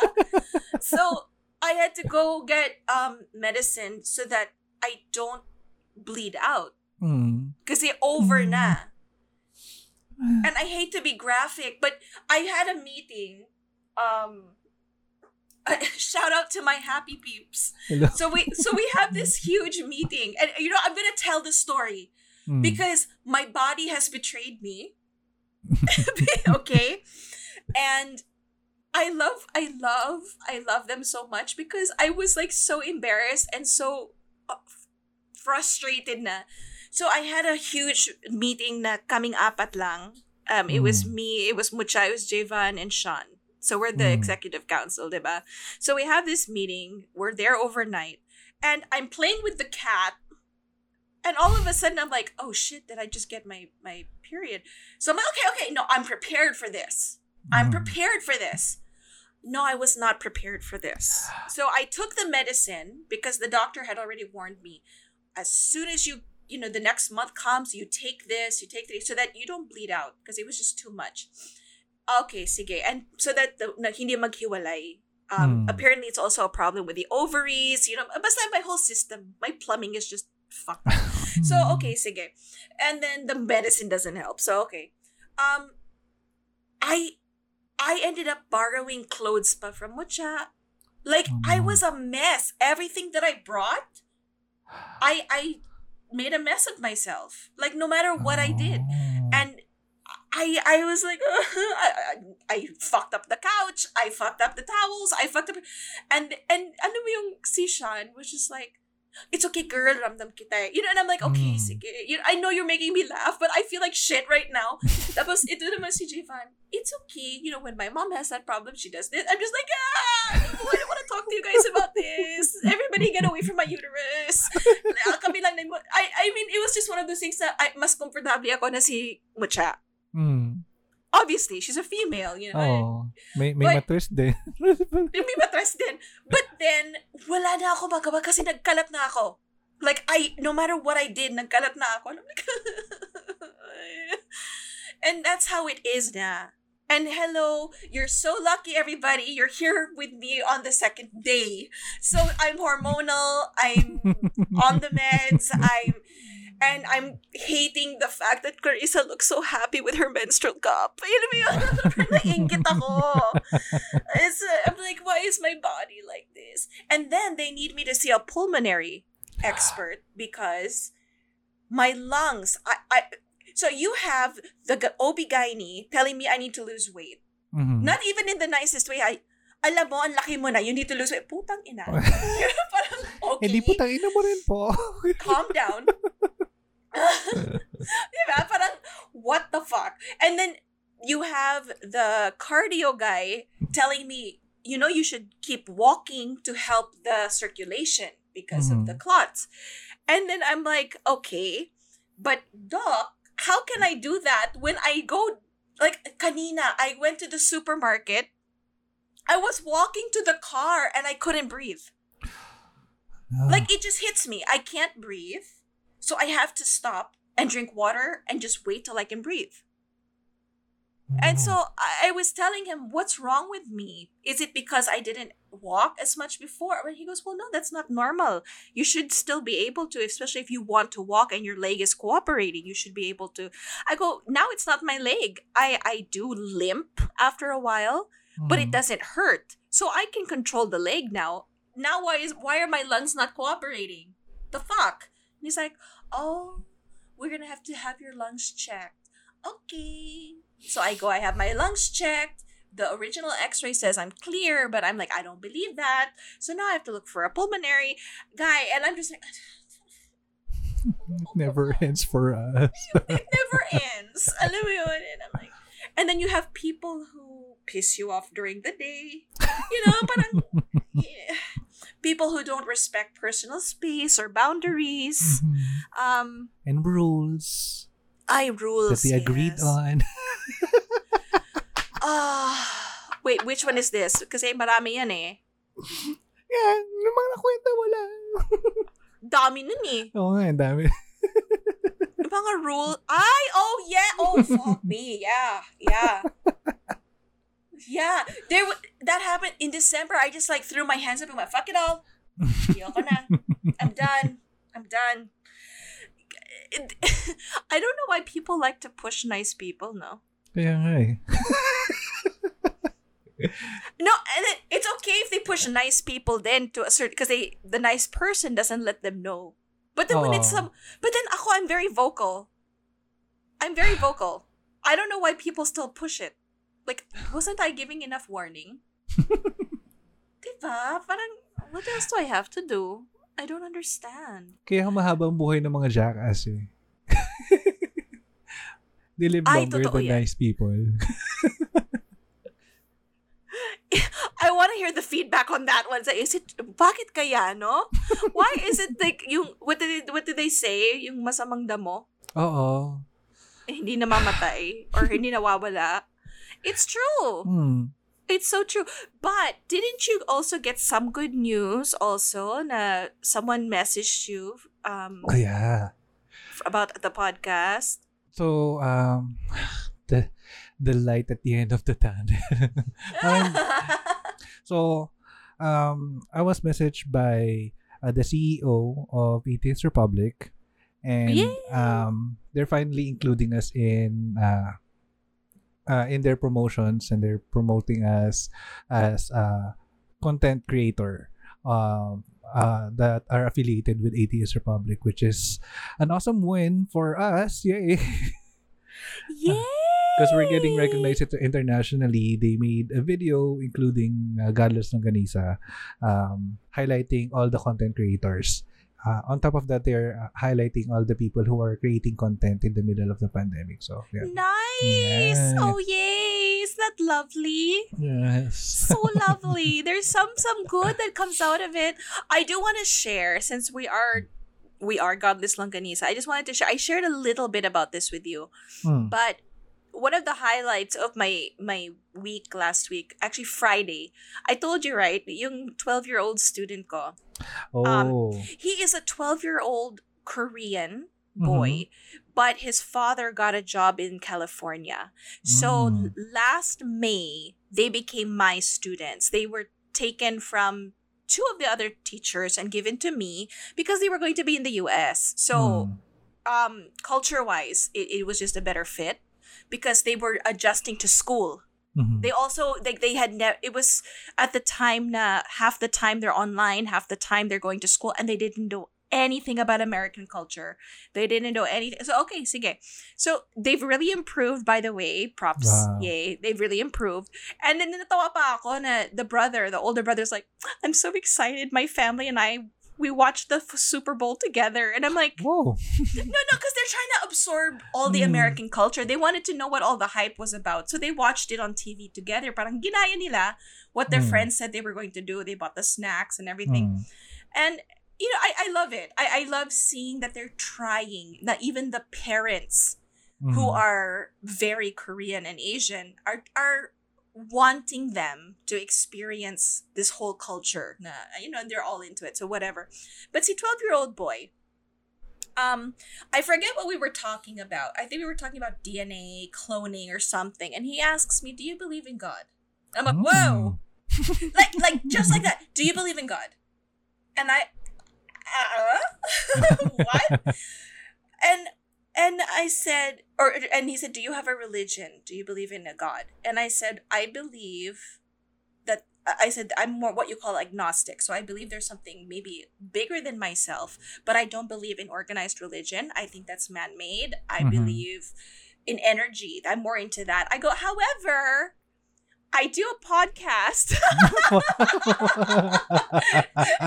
So I had to go get um medicine so that I don't bleed out. Mm. Kasi over Mm. na. And I hate to be graphic, but I had a meeting. Um, <laughs> shout out to my happy peeps. Hello. So we so we have this <laughs> huge meeting, and you know I'm gonna tell the story Mm. because my body has betrayed me. <laughs> okay, and I love, I love, I love them so much because I was like so embarrassed and so uh, frustrated na. So I had a huge meeting na kaming apat lang. Um, it was Mm. me, it was Mucha, it was Javan, and Sean. So we're the Mm. executive council, diba? So we have this meeting. We're there overnight, and I'm playing with the cat. And all of a sudden, I'm like, "Oh shit! Did I just get my my period?" So I'm like, "Okay, okay, no, I'm prepared for this. I'm Mm. prepared for this." No, I was not prepared for this. <sighs> So I took the medicine because the doctor had already warned me. As soon as you, you know, the next month comes, you take this, you take this, so that you don't bleed out because it was just too much. Okay, sige. And so that the, na hindi maghiwalay. Um, Hmm. Apparently, it's also a problem with the ovaries. You know, basta my whole system, my plumbing is just fucked. <laughs> So okay, sige. And then the medicine doesn't help. So okay. Um I I ended up borrowing clothes pa from Mucha. Like Oh, I was a mess. Everything that I brought, I I made a mess of myself. Like no matter what I did. I I was like <laughs> I, I, I fucked up the couch. I fucked up the towels. I fucked up and and ano mo yung si Sean was just like it's okay girl ramdam kita eh." you know and I'm like okay Mm. sige you know, I know you're making me laugh but I feel like shit right now <laughs> tapos ito naman si Jivan it's okay you know when my mom has that problem she does this I'm just like ah I don't want to talk to you guys about this everybody get away from my uterus kami lang I, I mean it was just one of those things that I, mas comfortable ako na si Mucha Mm. obviously she's a female you know Oh, may may But- matwist din. <laughs> may matras din. But then, wala na ako magawa kasi nagkalat na ako. Like, I, no matter what I did, nagkalat na ako. Like, <laughs> and that's how it is na. And hello, you're so lucky, everybody. You're here with me on the second day. So I'm hormonal. I'm <laughs> on the meds. I'm and I'm hating the fact that Carissa looks so happy with her menstrual cup. <laughs> Yun mo yun? <laughs> Nainggit ako. It's, uh, I'm like, why is my body like this? And then they need me to see a pulmonary expert <sighs> because my lungs, I, I so you have the OB-GYN telling me I need to lose weight. Mhm. Not even in the nicest way. I, alam mo, ang laki mo na, you need to lose weight. Putang ina. <laughs> Parang, okay. Hindi po tangina mo rin po. calm down. <laughs> diba? Parang, what the fuck? And then, you have the cardio guy telling me, you know, you should keep walking to help the circulation because of Mhm. the clots. And then I'm like, okay, but doc, how can I do that when I go, like, kanina, I went to the supermarket, I was walking to the car and I couldn't breathe <sighs> like it just hits me. I can't breathe. So I have to stop and drink water and just wait till I can breathe. And so I, was telling him, what's wrong with me? Is it because I didn't walk as much before? And he goes, well, no, that's not normal. You should still be able to, especially if you want to walk and your leg is cooperating. You should be able to. I go, now it's not my leg. I, I do limp after a while, but it Mhm. doesn't hurt. So I can control the leg now. Now why is why are my lungs not cooperating? The fuck? And he's like, "Oh, we're going to have to have your lungs checked." Okay. So I go I have my lungs checked. The original x-ray says I'm clear, but I'm like I don't believe that. So now I have to look for a pulmonary guy and I'm just like <laughs> Never <laughs> ends for us. <laughs> it never ends. Alam mo yun? And I'm like, and then you have people who piss you off during the day. You know, parang, yeah. People who don't respect personal space or boundaries. Mhm. Um, and rules I rules. that they agreed yes. on. <laughs> Ah, wait, which one is this? Kasi marami yan eh. Yan, yung mga nakwenta mo lang. Dami nun eh. <laughs> Oo nga, dami. Yung mga rule. Ay, oh yeah. Oh, fuck me. Yeah, yeah. <laughs> Yeah, there w- that happened in December. I just like threw my hands up and went, "Fuck it all, <laughs> I'm done. I'm done." <laughs> I don't know why people like to push nice people. No, nga eh. <laughs> no, and it, it's okay if they push nice people then to a certain because they the nice person doesn't let them know. But then when it's some but then ako I'm very vocal. I'm very vocal. I don't know why people still push it. Like, wasn't I giving enough warning? <laughs> diba? Parang, what else do I have to do? I don't understand. Kaya mahabang buhay ng mga jackass eh. <laughs> They live Ay, longer totoo than yan. nice people. <laughs> I want to hear the feedback on that one. So, is it, bakit kaya, no? Why is it like, yung, what did, they, what did they say? Yung masamang damo? Oo. Eh, hindi namamatay or hindi nawawala. It's true. Hmm. It's so true. But didn't you also get some good news also na someone messaged you um Oh, yeah. about the podcast? So, um, <sighs> the the light at the end of the tunnel. <laughs> Um, <laughs> so, um, I was messaged by uh, the CEO of Atheist Republic, and Yay! um, they're finally including us in uh, uh, in their promotions, and they're promoting us as a content creator. Um, uh, that are affiliated with Atheist Republic, which is an awesome win for us. Yay! Yay! <laughs> because we're getting recognized internationally. They made a video including uh, Godless Longganisa, um, highlighting all the content creators. Uh, on top of that, they're uh, highlighting all the people who are creating content in the middle of the pandemic. So, yeah. Nice. Yes. Oh yay! Is that lovely? Yes. So lovely. <laughs> There's some some good that comes out of it. I do want to share since we are we are godless longganisa. I just wanted to share. I shared a little bit about this with you. Hmm. But one of the highlights of my my week last week, actually Friday, I told you right, yung 12-year-old student ko. Oh. He is a 12-year-old Korean Mm-hmm. boy, but his father got a job in California. So Mm. last May, they became my students. They were taken from two of the other teachers and given to me because they were going to be in the US. So Hmm. um culture wise it, it was just a better fit because they were adjusting to school Mhm. they also they, they had ne- it was at the time na half the time they're online half the time they're going to school and they didn't know anything about american culture they didn't know anything so okay sige so they've really improved by the way props Wow. yay they've really improved and then natawa pa ako na the brother the older brother's like i'm so excited my family and i we watched the f- super bowl together and i'm like Whoa. no, no, because they're trying to absorb all the Mm. American culture. They wanted to know what all the hype was about. So they watched it on TV together. Parang ginaya nila what their Mm. friends said they were going to do. They bought the snacks and everything. Hmm. And, you know, I, I love it. I, I love seeing that they're trying, that even the parents who Mhm. are very Korean and Asian are, are wanting them to experience this whole culture. Na, you know, and they're all into it. So whatever. But see, 12 year old boy, um, I forget what we were talking about. I think we were talking about DNA, cloning, or something. And he asks me, Do you believe in God? I'm like, Whoa. like, like, just like that. Do you believe in God? And I, uh, <laughs> what? <laughs> and and I said, or and he said, "Do you have a religion? Do you believe in a God?" And I said, "I believe that." I said, "I'm more what you call agnostic, so I believe there's something maybe bigger than myself, but I don't believe in organized religion. I think that's man-made. I Mhm. believe in energy. I'm more into that." I go, "However." I do a podcast. <laughs> <laughs>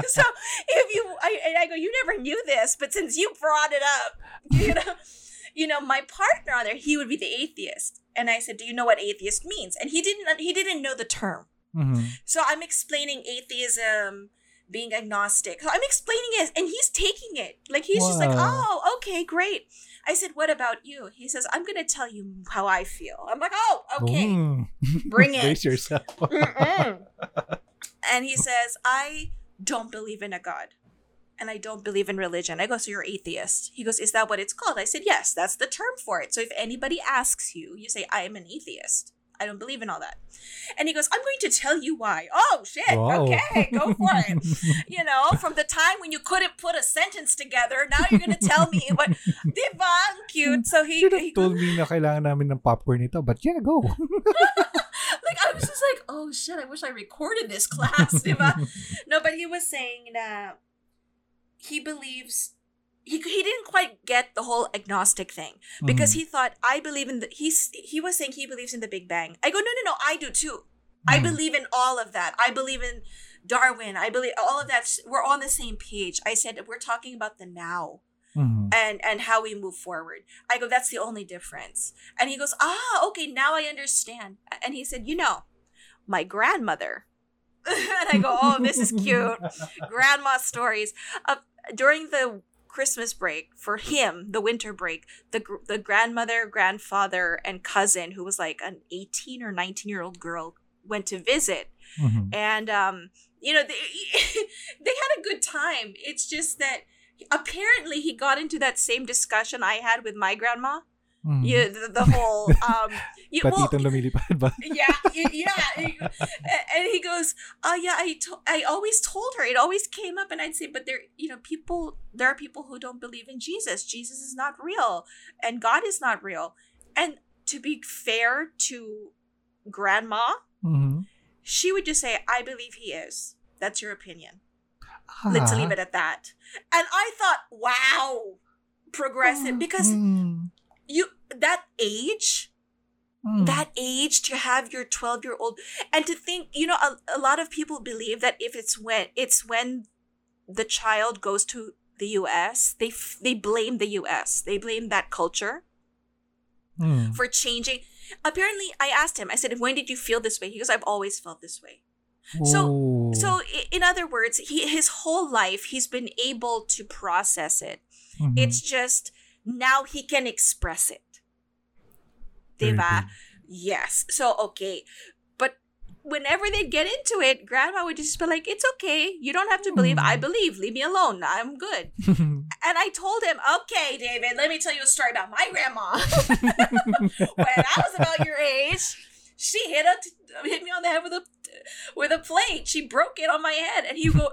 so if you I, and I go, you never knew this, but since you brought it up, <laughs> you know, you know, my partner on there, he would be the atheist. And I said, Do you know what atheist means? And he didn't he didn't know the term. Mhm. So I'm explaining atheism, being agnostic. So I'm explaining it and he's taking it. Like he's just like, Oh, okay, great. I said, What about you? He says, I'm gonna tell you how I feel. I'm like, Oh, okay. Mm. Bring <laughs> it. Brace yourself. <laughs> And he says, I don't believe in a God. And I don't believe in religion. I go, so you're atheist. He goes, is that what it's called? I said, yes, that's the term for it. So if anybody asks you, you say, I am an atheist. I don't believe in all that. And he goes, I'm going to tell you why. Oh, shit. Okay, go for it. <laughs> You know, from the time when you couldn't put a sentence together, now you're going to tell me what. <laughs> Diba? Ang cute. So he, Should he told me na kailangan namin ng popcorn nito, but yeah, go. <laughs> like I I was just like, oh shit, I wish I recorded this class. diba? no, but he was saying that he believes he, he didn't quite get the whole agnostic thing because Mhm. he thought I believe in the he's he was saying he believes in the Big Bang. I go no no no I do too. I Mhm. believe in all of that. I believe in Darwin. I believe all of that. We're on the same page. I said we're talking about the now Mhm. and and how we move forward. I go that's the only difference. And he goes ah okay now I understand. And he said you know my grandmother. <laughs> and I go oh this is cute <laughs> grandma stories. Uh, during the Christmas break for him, the winter break, the the grandmother, grandfather, and cousin who was like an eighteen or nineteen year old girl went to visit, Mhm. and um, you know they <laughs> they had a good time. It's just that apparently he got into that same discussion I had with my grandma. Yeah, the, the whole <laughs> um, you, well, lumilipad ba? <laughs> yeah, yeah. And he goes, "Oh yeah, I to- I always told her. It always came up, and I'd say, but there, you know, people. There are people who don't believe in Jesus. Jesus is not real, and God is not real. And to be fair to Grandma, Mhm. she would just say, "I believe he is. That's your opinion. Let's leave Ah. it at that." And I thought, wow, progressive <gasps> because Mm. you that age Mm. that age to have your 12 year old and to think you know a, a lot of people believe that if it's when it's when the child goes to the us they f- they blame the us they blame that culture Mm. for changing apparently i asked him i said when did you feel this way he goes i've always felt this way so- so in other words he his whole life he's been able to process it Mhm. it's just now he can express it diba? good. Yes. So okay. But whenever they'd get into it, grandma would just be like, It's okay. You don't have to believe. I Mm. believe. Leave me alone. I'm good. <laughs> And I told him, Okay, David, let me tell you a story about my grandma. <laughs> <laughs> when I was about your age, she hit a hit me on the head with a with a plate. She broke it on my head. And he go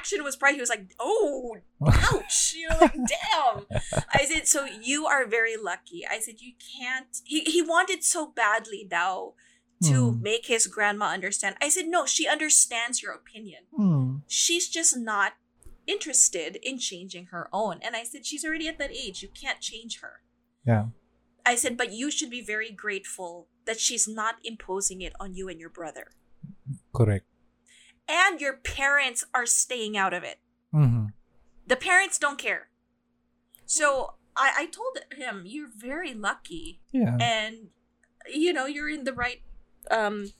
reaction was probably he was like, Oh, <laughs> ouch. You're like, damn. I said, so you are very lucky. I said, you can't. He, he wanted so badly now to Mm. make his grandma understand. I said, no, she understands your opinion. Mm. She's just not interested in changing her own. And I said, she's already at that age. You can't change her. Yeah. I said, but you should be very grateful that she's not imposing it on you and your brother. Correct. And your parents are staying out of it. Mhm. the parents don't care. So I, I told him, you're very lucky. Yeah. And, you know, you're in the right um,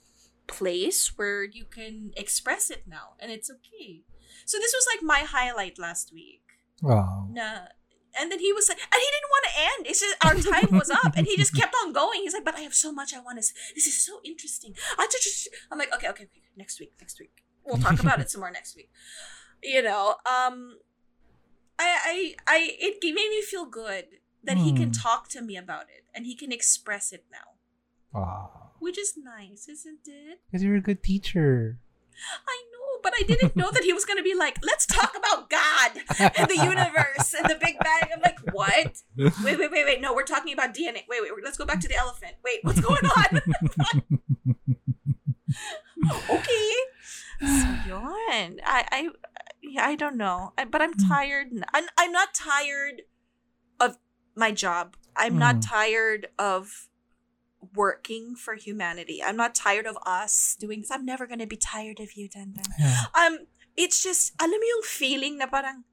place where you can express it now. And it's okay. So this was like my highlight last week. Wow. And then he was like, and he didn't want to end. It's just our time was up, and he just kept on going. He's like, but I have so much I want to. This is so interesting. I just, I'm like, okay, okay, okay. Next week, next week, we'll talk about it <laughs> some more next week. You know, um, I, I, I, it made me feel good that he can Hmm. talk to me about it and he can express it now, Wow. which is nice, isn't it? Because you're a good teacher. I know, but I didn't know that he was gonna be like, let's talk about God and the universe and the Big Bang. I'm like, what? Wait, wait, wait, wait. No, we're talking about DNA. Wait, wait, let's go back to the elephant. Wait, what's going on? <laughs> okay. So yun. I, I, yeah, I don't know. I, but I'm tired. I'm, I'm not tired of my job. I'm not Mm. tired of working for humanity. I'm not tired of us doing this. I'm never gonna be tired of you, Dandan. Yeah. Um, it's just, alam mo yung feeling na parang,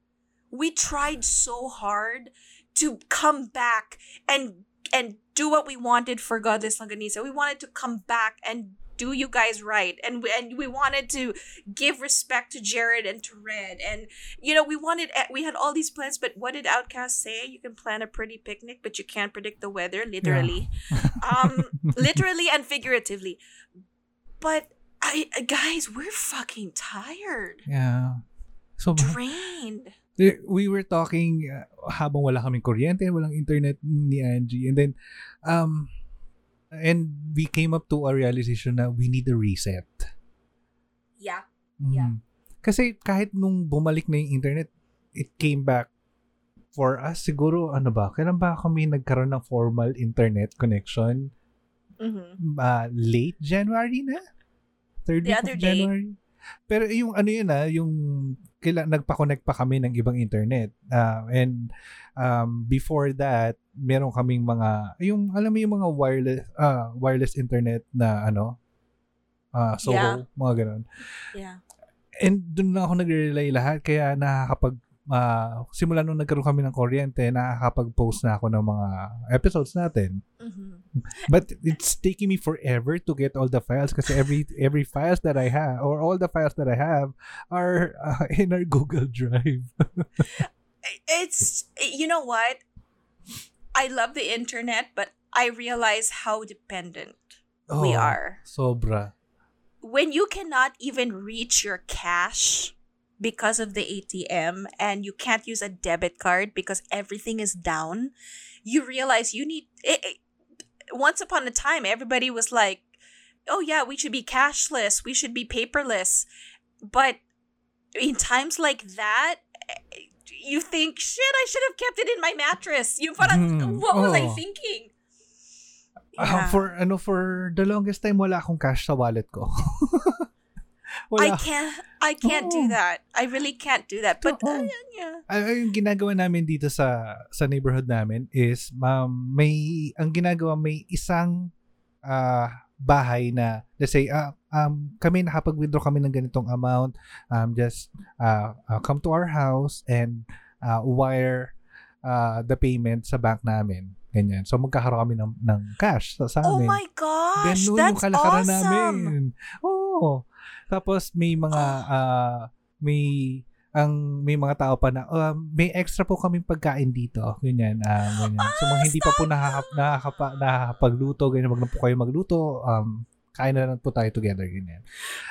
we tried so hard to come back and and do what we wanted for God Godless Longganisa. We wanted to come back and do you guys right, and we, and we wanted to give respect to Jared and to Red, and you know we wanted eh, we had all these plans. But what did OutKast say? You can plan a pretty picnic, but you can't predict the weather. Literally, <laughs> um, literally and figuratively. But I guys, we're fucking tired, Yeah. So, drained. Eh, we were talking uh, habang wala kaming kuryente, walang internet ni Angie. And then, um, and we came up to a realization na we need a reset. Yeah. Mhm. Yeah. Kasi kahit nung bumalik na yung internet, it came back for us siguro ano ba, kailan ba kami nagkaroon ng formal internet connection? Mhm. uh, late January na. Third The week other of day. Pero yung ano yun ah, yung kaila, nagpa-connect pa kami ng ibang internet. Ah, and um, before that, meron kaming mga, yung alam mo yung mga wireless ah, wireless internet na ano, ah Soho, Yeah. mga ganun. Yeah. And doon na ako nagre-rely lahat kaya nakakapag ah, simula nung nagkaroon kami ng kuryente, nakakapag-post na ako ng mga episodes natin. Mhm. But it's taking me forever to get all the files kasi every every files that I have or all the files that I have are uh, in our Google Drive. <laughs> It's you know what? I love the internet, but I realize how dependent we Oh, are. Sobra. When you cannot even reach your cash because of the ATM and you can't use a debit card because everything is down, you realize you need it, it- once upon a time everybody was like, "Oh yeah, we should be cashless, we should be paperless." But in times like that, eh, you think, "Shit, I should have kept it in my mattress." You parang, Hmm, what was I thinking? Ah, Yeah. for ano for the longest time wala akong cash sa wallet ko. <laughs> I wala. can't I can't do Oo. that. I really can't do that. But Oo. uh, yeah. Ay, ay, yung ginagawa namin dito sa sa neighborhood namin is um, may ang ginagawa may isang ah, bahay na let's say ah, um, kami nakapag-withdraw kami ng ganitong amount um, just ah, ah, come to our house and ah, wire ah, the payment sa bank namin ganyan so magkakaroon kami ng, ng cash sa, sa Oh amin my gosh, Ganun yung that's kalakaran awesome. namin. Oo. Tapos may mga ah, may ang may mga tao pa na um, may extra po kaming pagkain dito. Ganyan. ah ganyan. So mga hindi pa po nakaka, nakakapa, nakakapagluto, ganyan, wag na po kayo magluto. Um, kain na lang po tayo together, ganyan.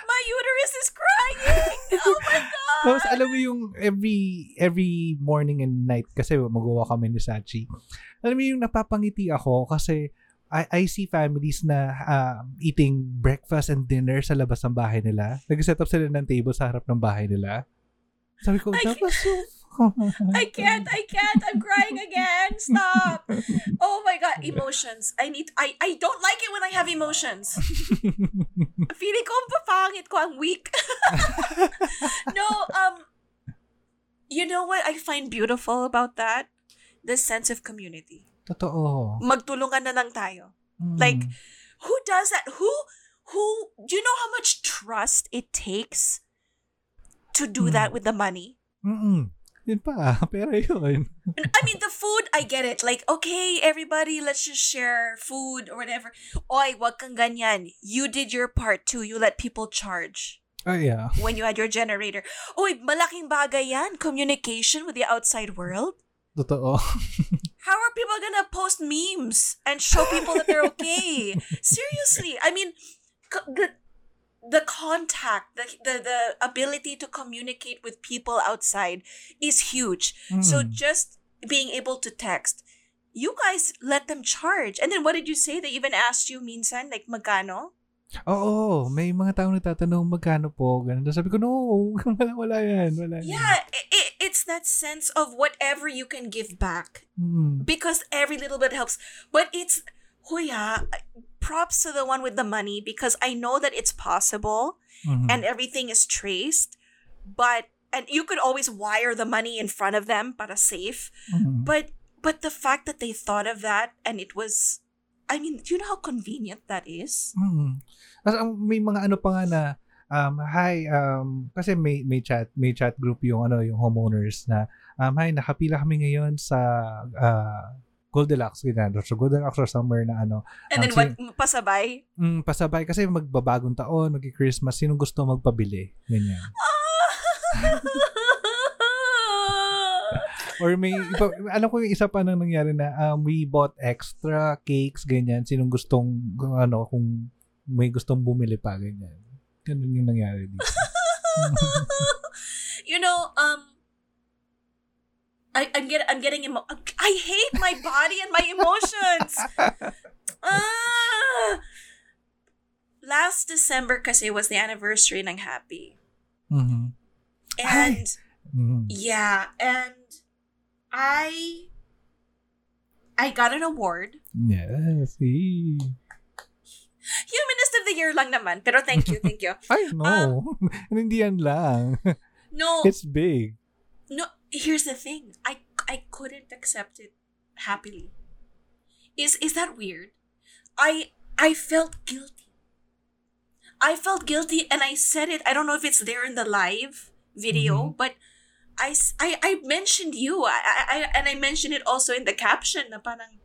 My uterus is crying. <laughs> oh my god. Tapos alam mo yung every every morning and night kasi magawa kami ni Sachi. Alam mo yung napapangiti ako kasi I, I see families na ah, eating breakfast and dinner sa labas ng bahay nila. Nag-set up sila ng table sa harap ng bahay nila. Sabi ko, that was so... <laughs> I can't, I can't. I'm crying again. Stop. Oh my god, emotions. I need I I don't like it when I have emotions. <laughs> Feeling ko ang papangit ko, ang weak. <laughs> no, um you know what I find beautiful about that? The sense of community. Totoo. Magtulungan na lang tayo. Mm. Like, who does that? Who, who, do you know how much trust it takes to do Hmm. that with the money? Mm-mm. Yun pa, <laughs> pero yun. I mean, the food, I get it. Like, okay, everybody, let's just share food or whatever. Oy, wag kang ganyan. You did your part too. You let people charge Oh, yeah. when you had your generator. Oy, malaking bagay yan. Communication with the outside world. Totoo. <laughs> How are people gonna post memes and show people that they're okay? <laughs> Seriously, I mean, co- the the contact, the, the the ability to communicate with people outside is huge. So Mm. just being able to text, you guys let them charge. And then what did you say? They even asked you minsan like magkano? Oo, may mga tao nagtatanong magkano po. Ganun. Sabi ko, no, <laughs> wala, wala yan. Wala yan. Yeah, i i- it's that sense of whatever you can give back Mm. because every little bit helps. But it's huya, props to the one with the money because I know that it's possible Mhm. and everything is traced, but and you could always wire the money in front of them para safe. Mhm. But but the fact that they thought of that and it was I mean, do you know how convenient that is? Mm. Ang may mga ano pa nga na um hi um kasi may may chat may chat group yung ano yung homeowners na um hi nakapila kami ngayon sa uh, Goldilocks ganyan. So Goldilocks or somewhere na ano And then Ah, what pasabay? mm, pasabay. Kasi magbabagong taon magki-Christmas sino gusto magpabili? Ganyan. <laughs> Or may iba, alam ko yung isa pa nang nangyari na um, we bought extra cakes ganyan. Sinong gustong ano kung may gustong bumili pa ganyan ganun yung nangyari dito <laughs> you know, um, I, I'm get, I'm getting emo- I hate my body and my emotions. <laughs> ah! Last December kasi was the anniversary ng Happy. Mhm. And Mhm. yeah, and I I got an award Yes. eh. Humanist of the year lang naman. Pero thank you, thank you. <laughs> I know. Um, <laughs> hindi yan lang. <laughs> No, It's big. no. Here's the thing. I I couldn't accept it happily. Is is that weird? I I felt guilty. I felt guilty and I said it. I don't know if it's there in the live video, mm-hmm. but I, I, I mentioned you. I, I, I- and I mentioned it also in the caption na parang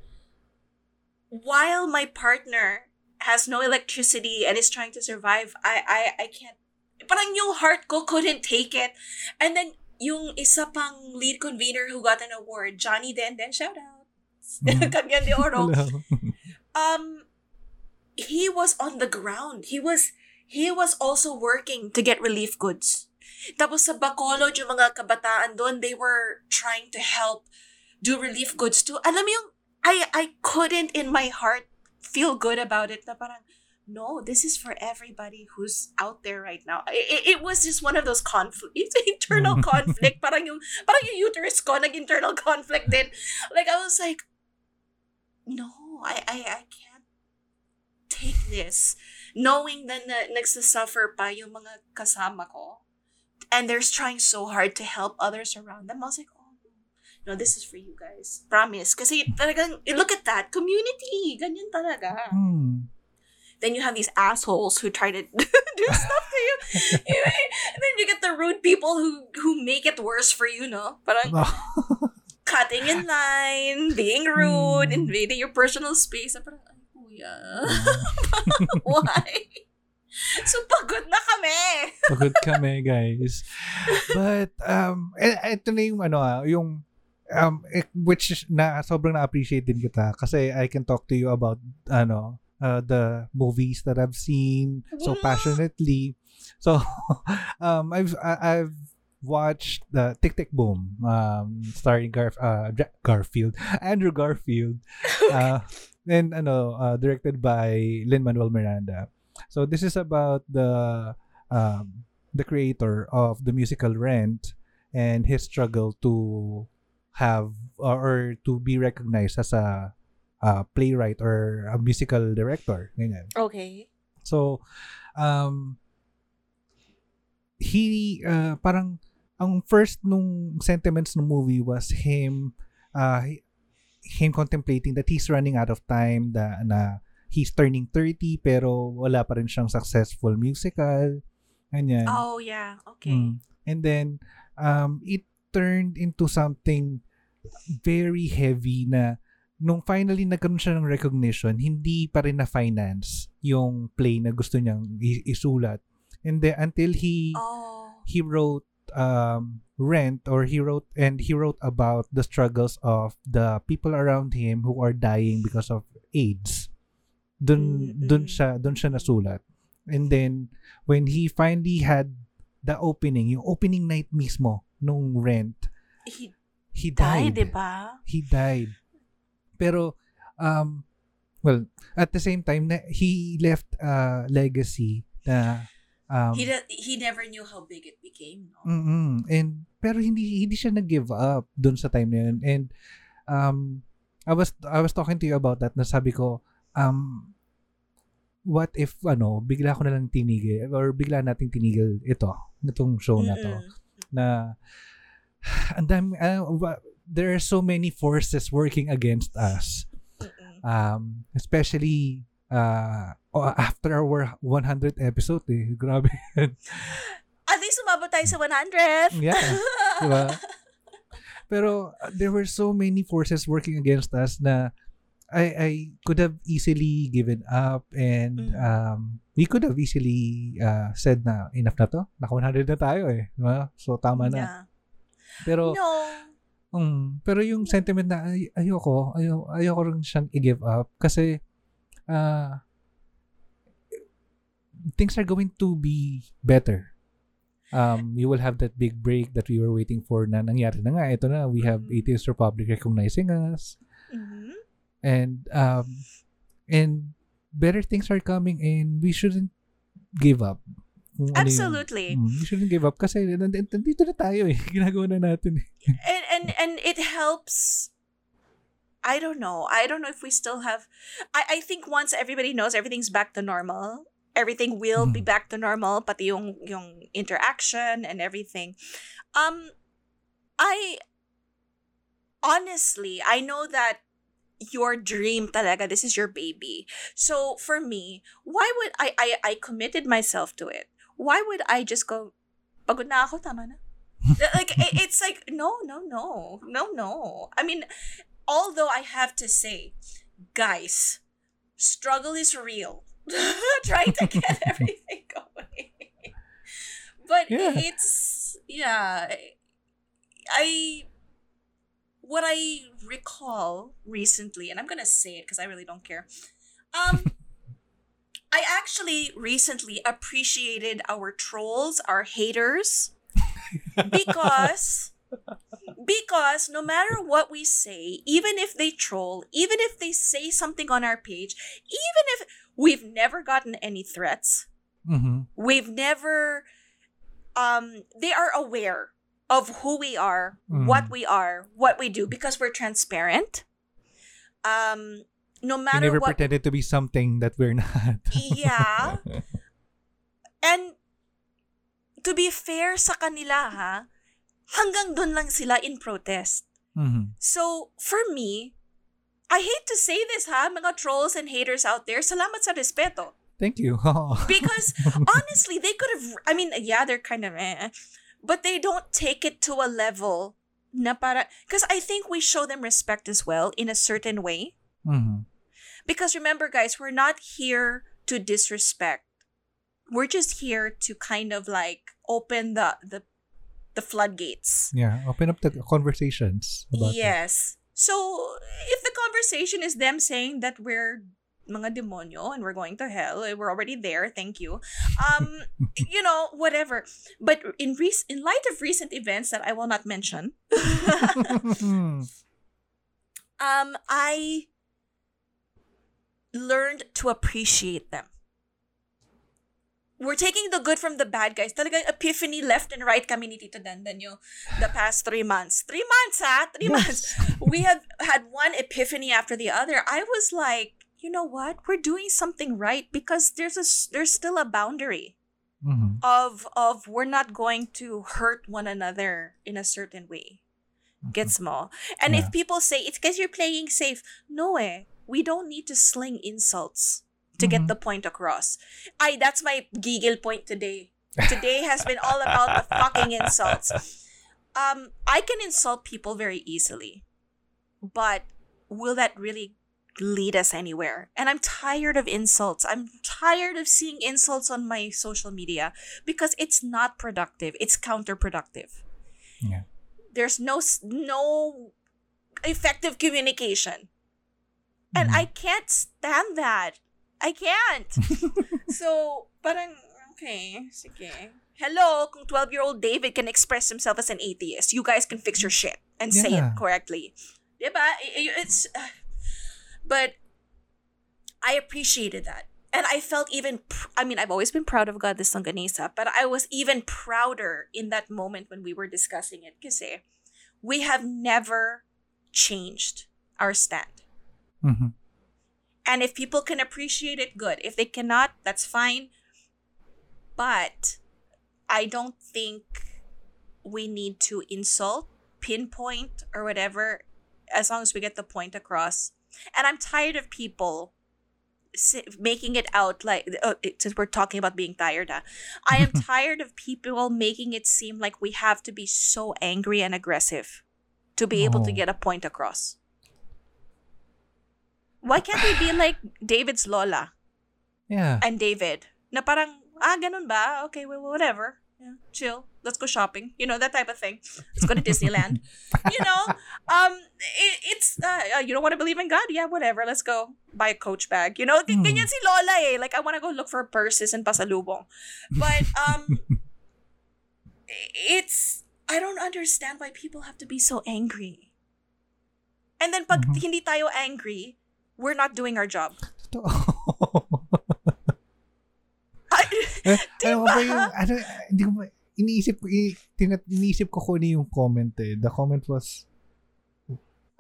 while my partner has no electricity and is trying to survive, I I I can't parang yung heart ko couldn't take it. And then yung isa pang lead convener who got an award, Johnny Den Den, shout out. <laughs> Cagayan de Oro <laughs> um he was on the ground. He was he was also working to get relief goods. Tapos sa Bacolod, yung mga kabataan doon, they were trying to help do relief goods too. Alam mo yung, I, I couldn't in my heart feel good about it na parang, no, this is for everybody who's out there right now. It, it was just one of those <laughs> mm. conflict, internal <laughs> conflict. Parang yung, parang yung uterus ko, nag-internal conflict din. Like, I was like, no, I, I, I can't take this. Knowing na, na nagsasuffer pa yung mga kasama ko. And they're trying so hard to help others around them. I was like, oh, no, this is for you guys. Promise. Kasi talagang, look at that. Community. Ganyan talaga. Hmm. Then you have these assholes who try to <laughs> do stuff to you. <laughs> and then you get the rude people who who make it worse for you, no? Parang <laughs> cutting in line, being rude, Hmm. invading your personal space. Parang, ay, kuya. Why? So, pagod na kami. Pagod kami, guys. But, um, e- eto na yung ano ah, yung, um, eh, which na sobrang na-appreciate din kita kasi I can talk to you about, ano, uh, the movies that I've seen so passionately. So, <laughs> um, I've, I've watched the Tick Tick Boom, um, starring Garf, uh, Garfield, <laughs> Andrew Garfield, <laughs> uh, and ano, uh, directed by Lin-Manuel Miranda. So this is about the um, the creator of the musical Rent and his struggle to have or, or to be recognized as a, a playwright or a musical director. Ganyan. Okay. So, um, he, uh, parang, ang first nung sentiments ng movie was him, uh, him contemplating that he's running out of time, da, na he's turning 30 pero wala pa rin siyang successful musical. Ganyan. Oh, yeah. Okay. Mm. And then, um, it turned into something very heavy na nung finally nagkaroon siya ng recognition, hindi pa rin na-finance yung play na gusto niyang isulat. And then, until he Oh. he wrote um, Rent or he wrote and he wrote about the struggles of the people around him who are dying because of AIDS. Dun, dun siya, dun siya nasulat. And then, when he finally had the opening, yung opening night mismo nung Rent, He he died, died. di ba? He died. Pero, um, well, at the same time, na, he left a legacy na um, He, he never knew how big it became, no? Mm-mm. And pero hindi hindi siya nag-give up doon sa time na yun. And um I was I was talking to you about that na sabi ko um what if ano bigla ko na lang tinigil or bigla nating tinigil ito itong show na to na <sighs> and dami wa- there are so many forces working against us um especially uh after our 100 episode eh <laughs> grabe At least umabot tayo sa 100. Yeah. Diba? <laughs> Pero uh, there were so many forces working against us na I I could have easily given up and Mhm. um we could have easily uh, said na enough na to. Naka 100 na tayo eh. Diba? So tama na. Yeah. Pero No. mm, pero yung sentiment na ay, ayoko, ayo ayoko rin siyang i-give up kasi uh, things are going to be better. Um, you will have that big break that we were waiting for na nangyari na nga. Ito na, we have Mhm. Atheist Republic recognizing us. Mhm. And, um, and better things are coming and we shouldn't give up. Yung- Absolutely. Mm, we shouldn't give up kasi nand- nandito na tayo eh. <laughs> Ginagawa na natin eh. and and and it helps I don't know. I don't know if we still have. I I think once everybody knows everything's back to normal, everything will be Mhm. back to normal. Pati yung yung interaction and everything. Um, I honestly I know that your dream talaga this is your baby. So for me why would I I I committed myself to it? Why would I just go pagod na ako tama na. Uh, like it- it's like no no no no no. I mean although I have to say guys struggle is real. <laughs> Trying to get <laughs> everything going. But Yeah. it's yeah I what I recall recently, and I'm gonna say it because I really don't care. Um, I actually recently appreciated our trolls, our haters, because because no matter what we say, even if they troll, even if they say something on our page, even if we've never gotten any threats, Mhm. we've never um they are aware of who we are what Mm. we are what we do because we're transparent um no matter We never what pretended to be something that we're not. yeah <laughs> and to be fair sa kanila ha hanggang dun lang sila in protest Mhm. so for me I hate to say this ha mga trolls and haters out there salamat sa respeto Thank you. <laughs> because honestly they could have i mean yeah they're kind of eh, but they don't take it to a level na para because i think we show them respect as well in a certain way Mhm. because remember guys we're not here to disrespect we're just here to kind of like open the the the floodgates Yeah, open up the conversations it. yes so if the conversation is them saying that we're mga demonyo and we're going to hell eh, we're already there thank you um <laughs> you know whatever but in rec- in light of recent events that i will not mention <laughs> um i learned to appreciate them we're taking the good from the bad guys. Talagang epiphany left and right kami ni Tito Dandan yung the past three months. Three months, ha? Three months we have had one epiphany after the other. I was like, you know what? We're doing something right because there's a there's still a boundary Mhm. of of we're not going to hurt one another in a certain way. Gets mo? And if people say it's because you're playing safe, no eh. We don't need to sling insults to get Mhm. the point across. I that's my giggle point today. Today has been all about the fucking insults. Um, I can insult people very easily, but will that really lead us anywhere? And I'm tired of insults. I'm tired of seeing insults on my social media because it's not productive. It's counterproductive. Yeah. There's no no effective communication. And Mhm. I can't stand that. I can't. <laughs> so, parang, okay, sige. Hello, kung 12-year-old David can express himself as an atheist, you guys can fix your shit and say it correctly. Diba? It's, but I appreciated that. And I felt even, pr- I mean, I've always been proud of Godless Longganisa, but I was even prouder in that moment when we were discussing it kasi we have never changed our stand. Mhm. And if people can appreciate it, good. If they cannot, that's fine. But I don't think we need to insult, pinpoint, or whatever, as long as we get the point across. And I'm tired of people making it out like, uh, since we're talking about being tired, I am <laughs> tired of people making it seem like we have to be so angry and aggressive to be able to Oh. get a point across. Why can't we be like David's Lola Yeah. and David? Na parang, ah, ganun ba? Okay, well, whatever. Yeah, chill. Let's go shopping. You know, that type of thing. Let's go to Disneyland. <laughs> you know, um, it, it's, uh, uh, you don't want to believe in God? Yeah, whatever. Let's go buy a coach bag. You know, ganyan si Lola eh. Like, I want to go look for purses and pasalubong. But, um, it's, I don't understand why people have to be so angry. And then pag Mhm. hindi tayo angry, we're not doing our job. I- <laughs> Eh, Diba? ano ba yung, ano, hindi ko ba, iniisip ko, tinat, iniisip ko kung ano yung comment eh. The comment was,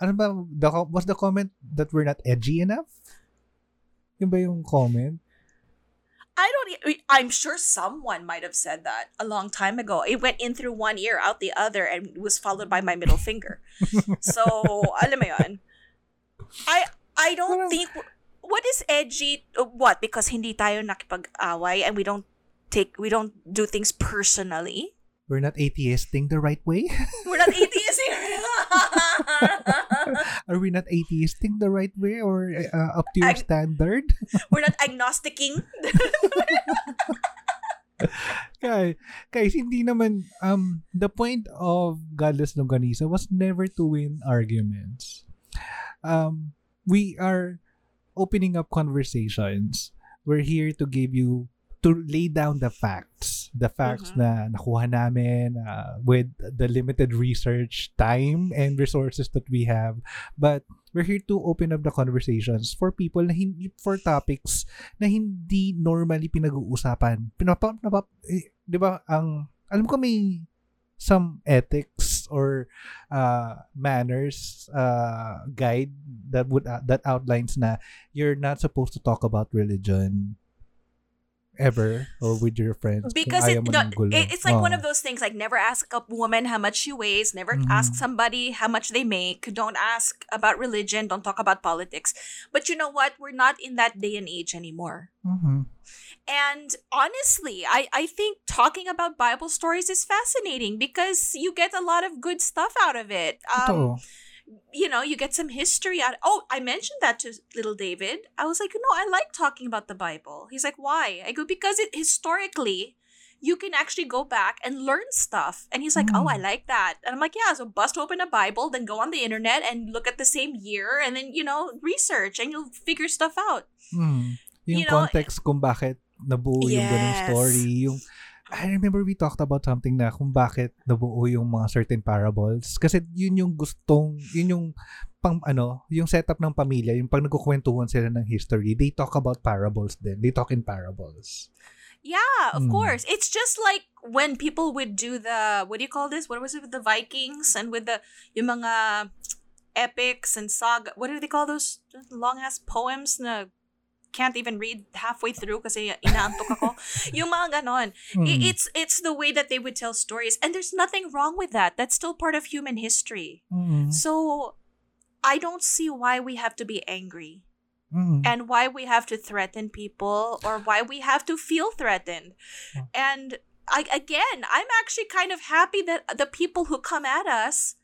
ano ba, the, was the comment that we're not edgy enough? Yun ba yung comment? I don't. e- I'm sure someone might have said that a long time ago. It went in through one ear, out the other, and was followed by my middle finger. <laughs> So, alam mo yun. I I don't think what is edgy. uh, What because hindi tayo nakipag-away and we don't take we don't do things personally. We're not atheisting the right way? <laughs> We're not atheists <laughs> here. Are we not atheisting the right way or uh, up to your Ag- standard? <laughs> We're not agnosticing. Guys, guys, hindi naman, um, the point of Godless Longganisa was never to win arguments. Um, we are opening up conversations. We're here to give you, to lay down the facts. The facts Mhm. na nakuha namin uh, with the limited research time and resources that we have. But we're here to open up the conversations for people na hindi, for topics na hindi normally pinag-uusapan. Pinapa, napap, eh, di ba, ang, alam ko may some ethics or uh, manners uh, guide that would uh, that outlines na you're not supposed to talk about religion ever or with your friends because it, it- it's like one of those things like never ask a woman how much she weighs never Mhm. ask somebody how much they make don't ask about religion don't talk about politics. But you know what? We're not in that day and age anymore. Mhm. and honestly i i think talking about bible stories is fascinating because you get a lot of good stuff out of it. Um, you know, you get some history out. Oh, I mentioned that to little David. I was like, no, I like talking about the Bible. He's like, why? I go because it historically, you can actually go back and learn stuff. And he's like, oh, I Mm. like that. And I'm like, yeah. So bust open a Bible, then go on the internet and look at the same year, and then you know research, and you'll figure stuff out. Mm. Yung You know, context kung bakit nabuo yung ganung Yes. story. Yung, I remember we talked about something na kung bakit nabuo yung mga certain parables. Kasi yun yung gustong, yun yung pang ano, yung setup ng pamilya, yung pag nagkukwentuhan sila ng history, they talk about parables din. They talk in parables. Yeah, of Mm. course. It's just like when people would do the what do you call this? What was it with the Vikings and with the yung mga epics and saga? What do they call those long ass poems na can't even read halfway through kasi inaantok ako. <laughs> yung mga ganon. Mm. It's it's the way that they would tell stories and there's nothing wrong with that. That's still part of human history. Mm. So I don't see why we have to be angry Mm. and why we have to threaten people or why we have to feel threatened. And I, again, I'm actually kind of happy that the people who come at us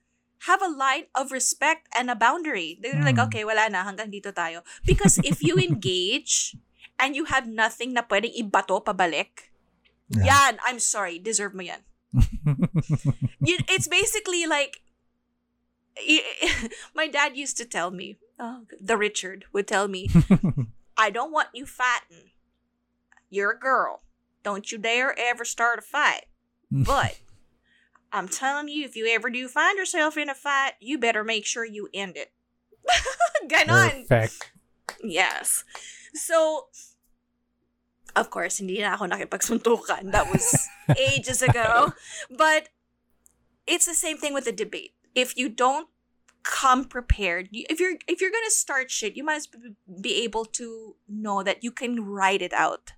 have a line of respect and a boundary. They're like, Mm. okay, wala na, hanggang dito tayo. Because if you <laughs> engage and you have nothing na pwedeng ibato pabalik, Yeah. yan, I'm sorry, deserve mo yan. <laughs> you, it's basically like <laughs> my dad used to tell me oh, the richard would tell me i don't want you fighting you're a girl don't you dare ever start a fight but i'm telling you if you ever do find yourself in a fight you better make sure you end it <laughs> ganon Perfect. Yes. So, of course, hindi na ako nakipagsuntukan. That was <laughs> ages ago. But it's the same thing with the debate. If you don't come prepared, if you're if you're gonna start shit, you might be able to know that you can write it out.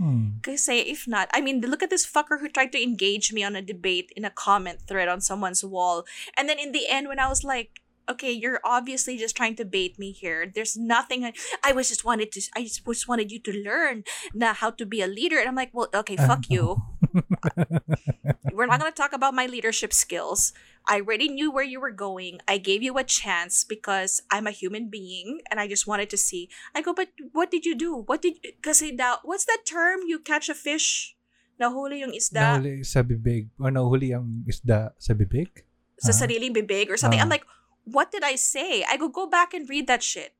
Mm. Kasi if not, I mean, look at this fucker who tried to engage me on a debate in a comment thread on someone's wall. And then in the end, when I was like, okay, you're obviously just trying to bait me here. There's nothing. I was just wanted to, I just, just wanted you to learn na how to be a leader. And I'm like, well, okay, fuck you. <laughs> We're not going to talk about my leadership skills. I already knew where you were going. I gave you a chance because I'm a human being and I just wanted to see. I go, but what did you do? What did, kasi daw, what's that term? You catch a fish, nahuli yung isda Nahuli sa bibig. O nahuli ang isda sa bibig? sa Ah. sariling bibig or something. I'm Ah. like, what did I say? I go, go back and read that shit.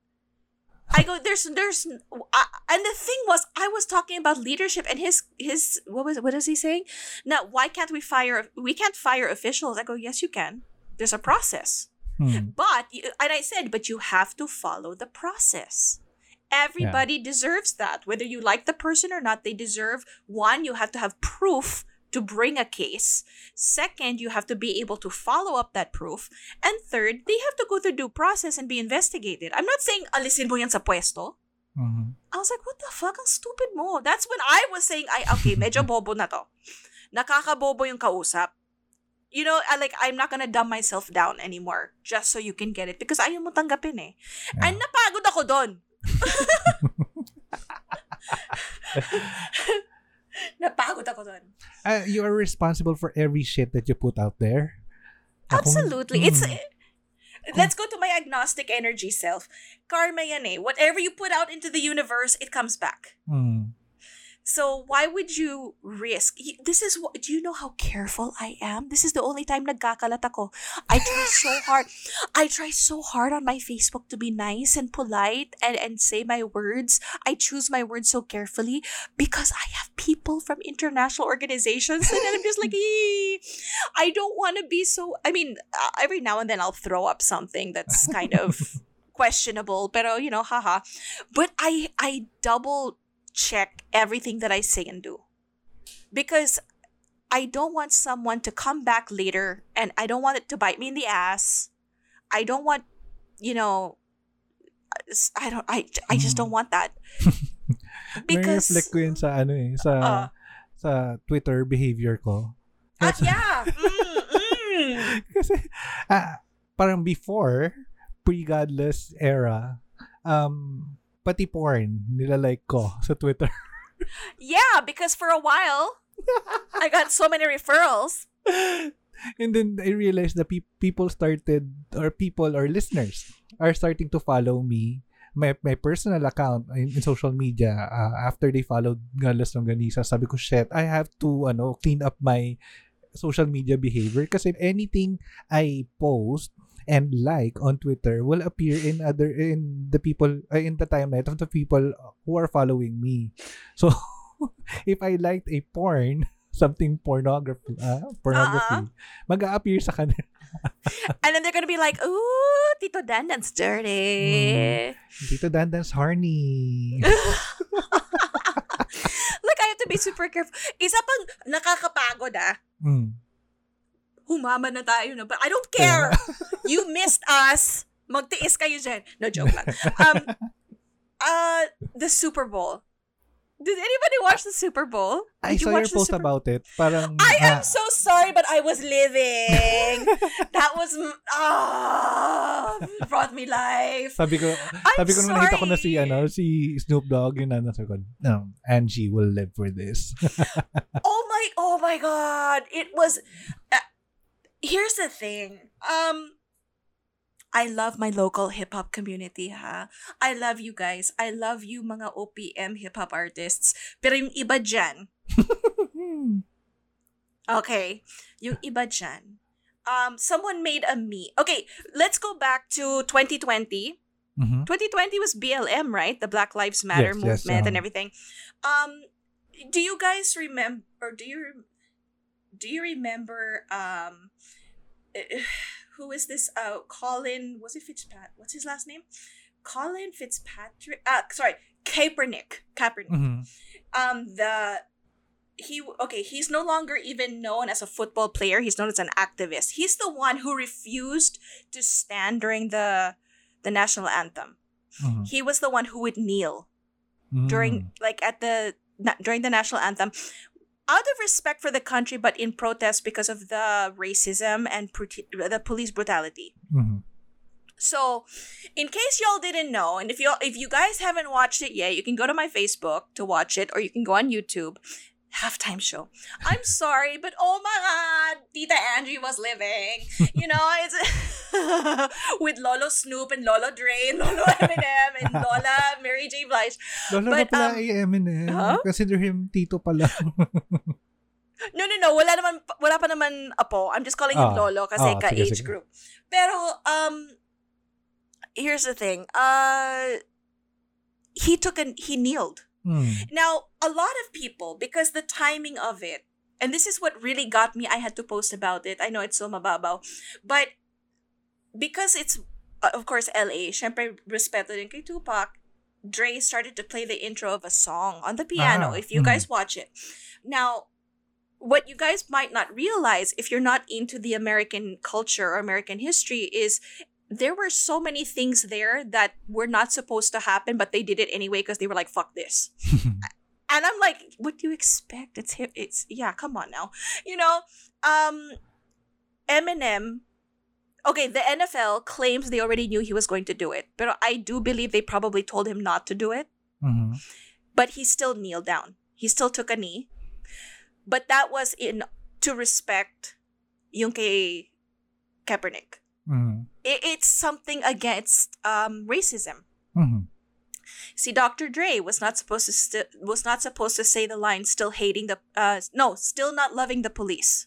I go, there's, there's, uh, and the thing was, I was talking about leadership and his, his, what was, what is he saying? Now, why can't we fire, we can't fire officials. I go, yes, you can. There's a process. Hmm. But, and I said, but you have to follow the process. Everybody deserves that. Whether you like the person or not, they deserve one, you have to have proof to bring a case. Second, you have to be able to follow up that proof. And third, they have to go through due process and be investigated. I'm not saying alisin mo yan sa pwesto. Mhm. I was like, what the fuck? Ang stupid mo. That's when I was saying, I, okay, medyo <laughs> bobo na to. Nakakabobo yung kausap. You know, I like, I'm not gonna dumb myself down anymore just so you can get it because ayaw mo tanggapin eh. Yeah. And napagod ako doon. <laughs> <laughs> <laughs> napagod ako doon. Uh, you are responsible for every shit that you put out there. Ako- Absolutely. It's Mm. Let's go to my agnostic energy self. Karma yan eh. Whatever you put out into the universe, it comes back. Mm. So why would you risk? This is what. Do you know how careful I am? This is the only time nagkakalat ako. I try so <laughs> hard. I try so hard on my Facebook to be nice and polite and and say my words. I choose my words so carefully because I have people from international organizations, and I'm just like, <laughs> "Ee, I don't want to be so. I mean, uh, every now and then I'll throw up something that's kind of <laughs> questionable, pero you know, haha. But I I double check everything that I say and do. Because I don't want someone to come back later and I don't want it to bite me in the ass. I don't want, you know, I don't I I just don't want that. <laughs> because reflect ko yun sa ano eh, sa Ah. sa Twitter behavior ko. Ah, yeah. <laughs> Mm, mm. Kasi ah, parang before pre-godless era um pati porn nilalike ko <laughs> sa Twitter. Yeah, because for a while <laughs> I got so many referrals. And then I realized that pe- people started or people or listeners are starting to follow me my my personal account in, in social media uh, after they followed Galas ng Ganisa sabi ko shit I have to ano clean up my social media behavior kasi anything I post and like on Twitter will appear in other in the people uh, in the timeline of the people who are following me so <laughs> if I liked a porn <laughs> something pornography uh, pornography mag-a-appear sa kanila <laughs> And then they're gonna be like, ooh, Tito Dandan's dirty. Dito Dandan's horny. like, I have to be super careful. Isa pang nakakapagod ah. Mm. Humama na tayo na. But I don't care. <laughs> you missed us. Magtiis kayo dyan. No, joke lang. <laughs> Um, uh, the Super Bowl. Did anybody watch the Super Bowl? I Did saw your watch the post Super- about it. Parang, I am ah, so sorry, but I was living. <laughs> that was, ah, brought me life. sabi ko, sabi ko nung nakita ko na si, ano, si Snoop Dogg, yun na, nasa ko, no, Angie will live for this. oh my oh my god it was uh, here's the thing um I love my local hip hop community ha. I love you guys. I love you mga OPM hip hop artists. Pero yung iba dyan, <laughs> okay, yung iba dyan, um, someone made a me. Okay, let's go back to 2020. Mhm. 2020 was BLM, right? The Black Lives Matter Yes, yes, movement and um, everything. Um, do you guys remember? Or do you do you remember? Um, who is this? Uh, Colin. Was it Fitzpat? What's his last name? Colin Fitzpatrick. Uh, sorry, Kaepernick. Kaepernick. Mhm. Um, the he okay he's no longer even known as a football player he's known as an activist he's the one who refused to stand during the the national anthem Mhm. he was the one who would kneel Mm. during like at the during the national anthem out of respect for the country but in protest because of the racism and the police brutality Mhm. so, in case y'all didn't know, and if you if you guys haven't watched it yet, you can go to my Facebook to watch it, or you can go on YouTube. Halftime show. I'm sorry, but oh my god, Tita Angie was living. You know, it's <laughs> with Lolo Snoop and Lolo Dre and Lolo <laughs> Eminem and Lola Mary J. Blige. Lolo But, na pala um, ay Eminem. huh? Consider him tito pala. <laughs> No, no, no. Wala naman, wala pa naman apo. I'm just calling him Ah. Lolo kasi Ah, ka sige, age sige. group. Pero, um, here's the thing. Uh, he took an, he kneeled. Hmm. Now, a lot of people, because the timing of it, and this is what really got me, I had to post about it. I know it's so mababaw. But, because it's, uh, of course, LA, syempre, respeto din kay Tupac, Dre started to play the intro of a song on the piano, Ah, if you mhm. guys watch it. Now, what you guys might not realize if you're not into the American culture or American history is there were so many things there that were not supposed to happen, but they did it anyway because they were like, fuck this. <laughs> and I'm like, what do you expect? It's. It's yeah. Come on now, you know. Um, Eminem. Okay, the NFL claims they already knew he was going to do it, but I do believe they probably told him not to do it. Mhm. But he still kneeled down. He still took a knee. But that was in to respect yung kay Kaepernick. Mhm. It, it's something against um, racism. Mhm. See, Dr. Dre was not supposed to st- was not supposed to say the line "still hating the uh no, still not loving the police,"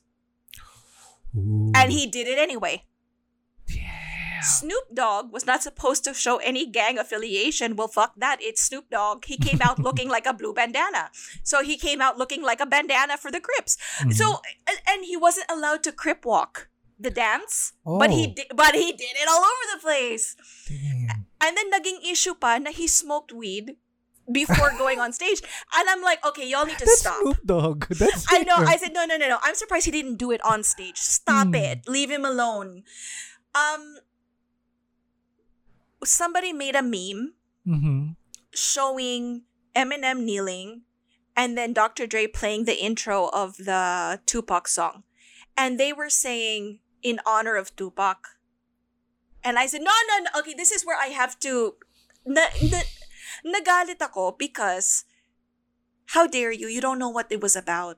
Ooh. and he did it anyway. Yeah. Snoop Dogg was not supposed to show any gang affiliation. Well, fuck that. It's Snoop Dogg. He came out <laughs> looking like a blue bandana, so he came out looking like a bandana for the Crips. Mhm. So, and he wasn't allowed to Crip walk the dance, but he Oh. did, but he did it all over the place. Damn. And then naging issue pa na he smoked weed before going on stage. <laughs> And I'm like, okay, y'all need to That's stop. Snoop Dogg. <laughs> That's I know. I said, no, no, no, no. I'm surprised he didn't do it on stage. Stop Hmm. it. Leave him alone. Um, somebody made a meme Mhm. showing Eminem kneeling and then Dr. Dre playing the intro of the Tupac song. And they were saying in honor of Tupac. And I said, no, no, no. Okay, this is where I have to... Na, na, nagalit ako because how dare you? You don't know what it was about.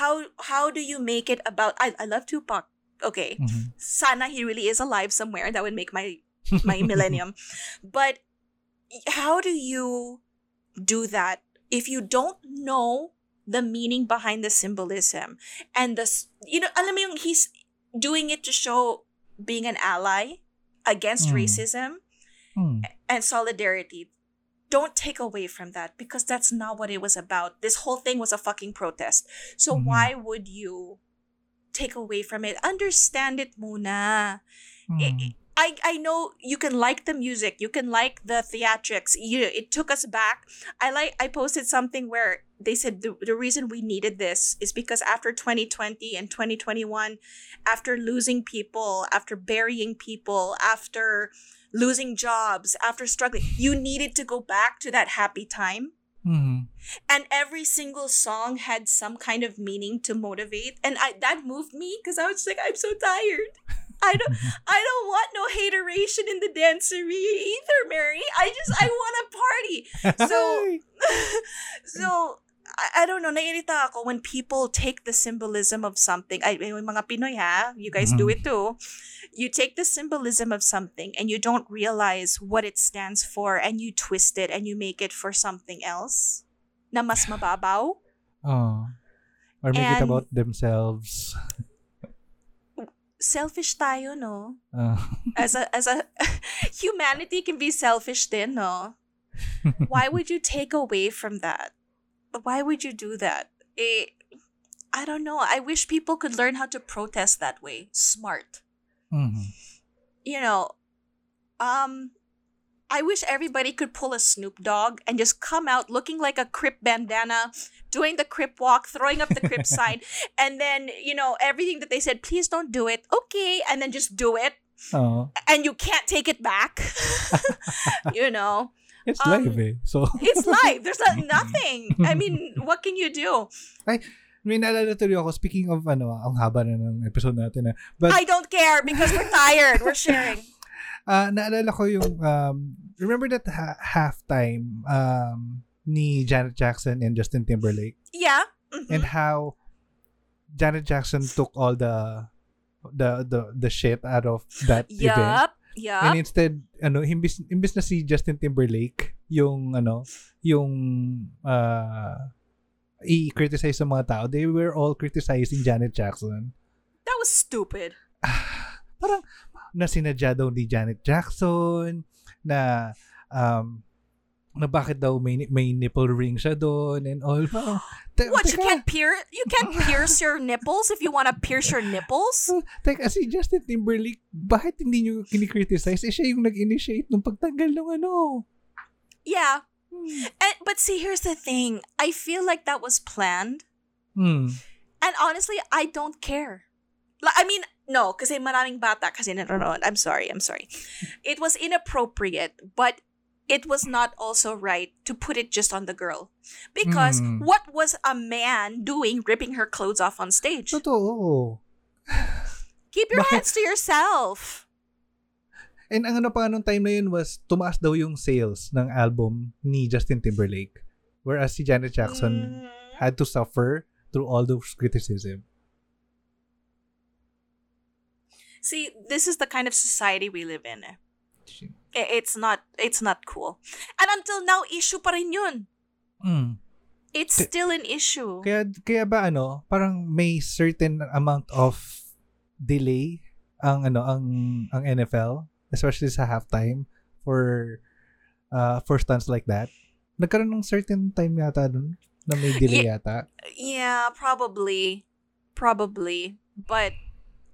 How how do you make it about... I, I love Tupac. Okay. Mhm. Sana he really is alive somewhere. That would make my my <laughs> millennium. But how do you do that if you don't know the meaning behind the symbolism and the you know alam mo yung he's doing it to show being an ally against Mm. racism Hmm. and solidarity don't take away from that because that's not what it was about this whole thing was a fucking protest so Mhm. why would you take away from it understand it muna Hmm. I I know you can like the music, you can like the theatrics. You it took us back. I like I posted something where they said the, the reason we needed this is because after 2020 and 2021, after losing people, after burying people, after losing jobs, after struggling, you needed to go back to that happy time. Mhm. And every single song had some kind of meaning to motivate, and I that moved me because I was like, I'm so tired. I don't, <laughs> I don't want no hateration in the dancery either, Mary. I just, I want a party. So- <laughs> <laughs> so I, I don't know, naiirita ako when people take the symbolism of something. Ay, mga Pinoy ha, you guys do Mhm. it too. You take the symbolism of something and you don't realize what it stands for and you twist it and you make it for something else na mas mababaw. oh. Or make it about themselves. Selfish tayo, no? Uh, As a as a <laughs> humanity can be selfish din, no? <laughs> Why would you take away from that? Why would you do that? Eh, I don't know. I wish people could learn how to protest that way. Smart. mhm. You know, um I wish everybody could pull a Snoop Dogg and just come out looking like a Crip bandana, doing the Crip walk, throwing up the Crip <laughs> sign, and then, you know, everything that they said, please don't do it. Okay. And then just do it. Oh. And you can't take it back. <laughs> you know, It's Um, live eh. So, it's live. There's not, <laughs> nothing. I mean, what can you do? may naalala tuloy ako, speaking of ano, ang haba na ng episode natin na. But, I don't care because we're tired. We're sharing. <laughs> ah naalala ko yung, um, remember that ha- halftime um, ni Janet Jackson and Justin Timberlake? Yeah. mhm. and how Janet Jackson took all the the the the shit out of that event. Yup. And instead, ano, imbis, imbis na si Justin Timberlake, yung, ano, yung, uh, i-criticize sa mga tao, they were all criticizing Janet Jackson. That was stupid. <sighs> Parang, na sinadya daw ni Janet Jackson, na, um, na bakit daw may, may nipple ring siya doon and all. <gasps> Parang, te- What you teka, can't pierce? You can't <laughs> pierce your nipples if you want to pierce your nipples. So, <laughs> teka, si Justin Timberlake, bakit hindi nyo kinikriticize? Eh, siya yung nag-initiate nung pagtanggal ng ano. Yeah. And, but see, here's the thing. I feel like that was planned. Hmm. And honestly, I don't care. Like, I mean, no, kasi maraming bata kasi nanonood. I'm sorry, I'm sorry. <laughs> It was inappropriate, but it was not also right to put it just on the girl. Because Mm. what was a man doing ripping her clothes off on stage? Totoo. Keep your <laughs> hands to yourself. And ang ano pa nung time na yun was, tumaas daw yung sales ng album ni Justin Timberlake. Whereas si Janet Jackson Mm. had to suffer through all those criticism. See, this is the kind of society we live in. Eh. It's not it's not cool. And until now, issue pa rin yun. Mm. It's K- still an issue. Kaya, kaya ba ano, parang may certain amount of delay ang ano ang ang NFL especially sa halftime for uh for stunts like that. Nagkaroon ng certain time yata dun na may delay yata. Yeah, probably. Probably. But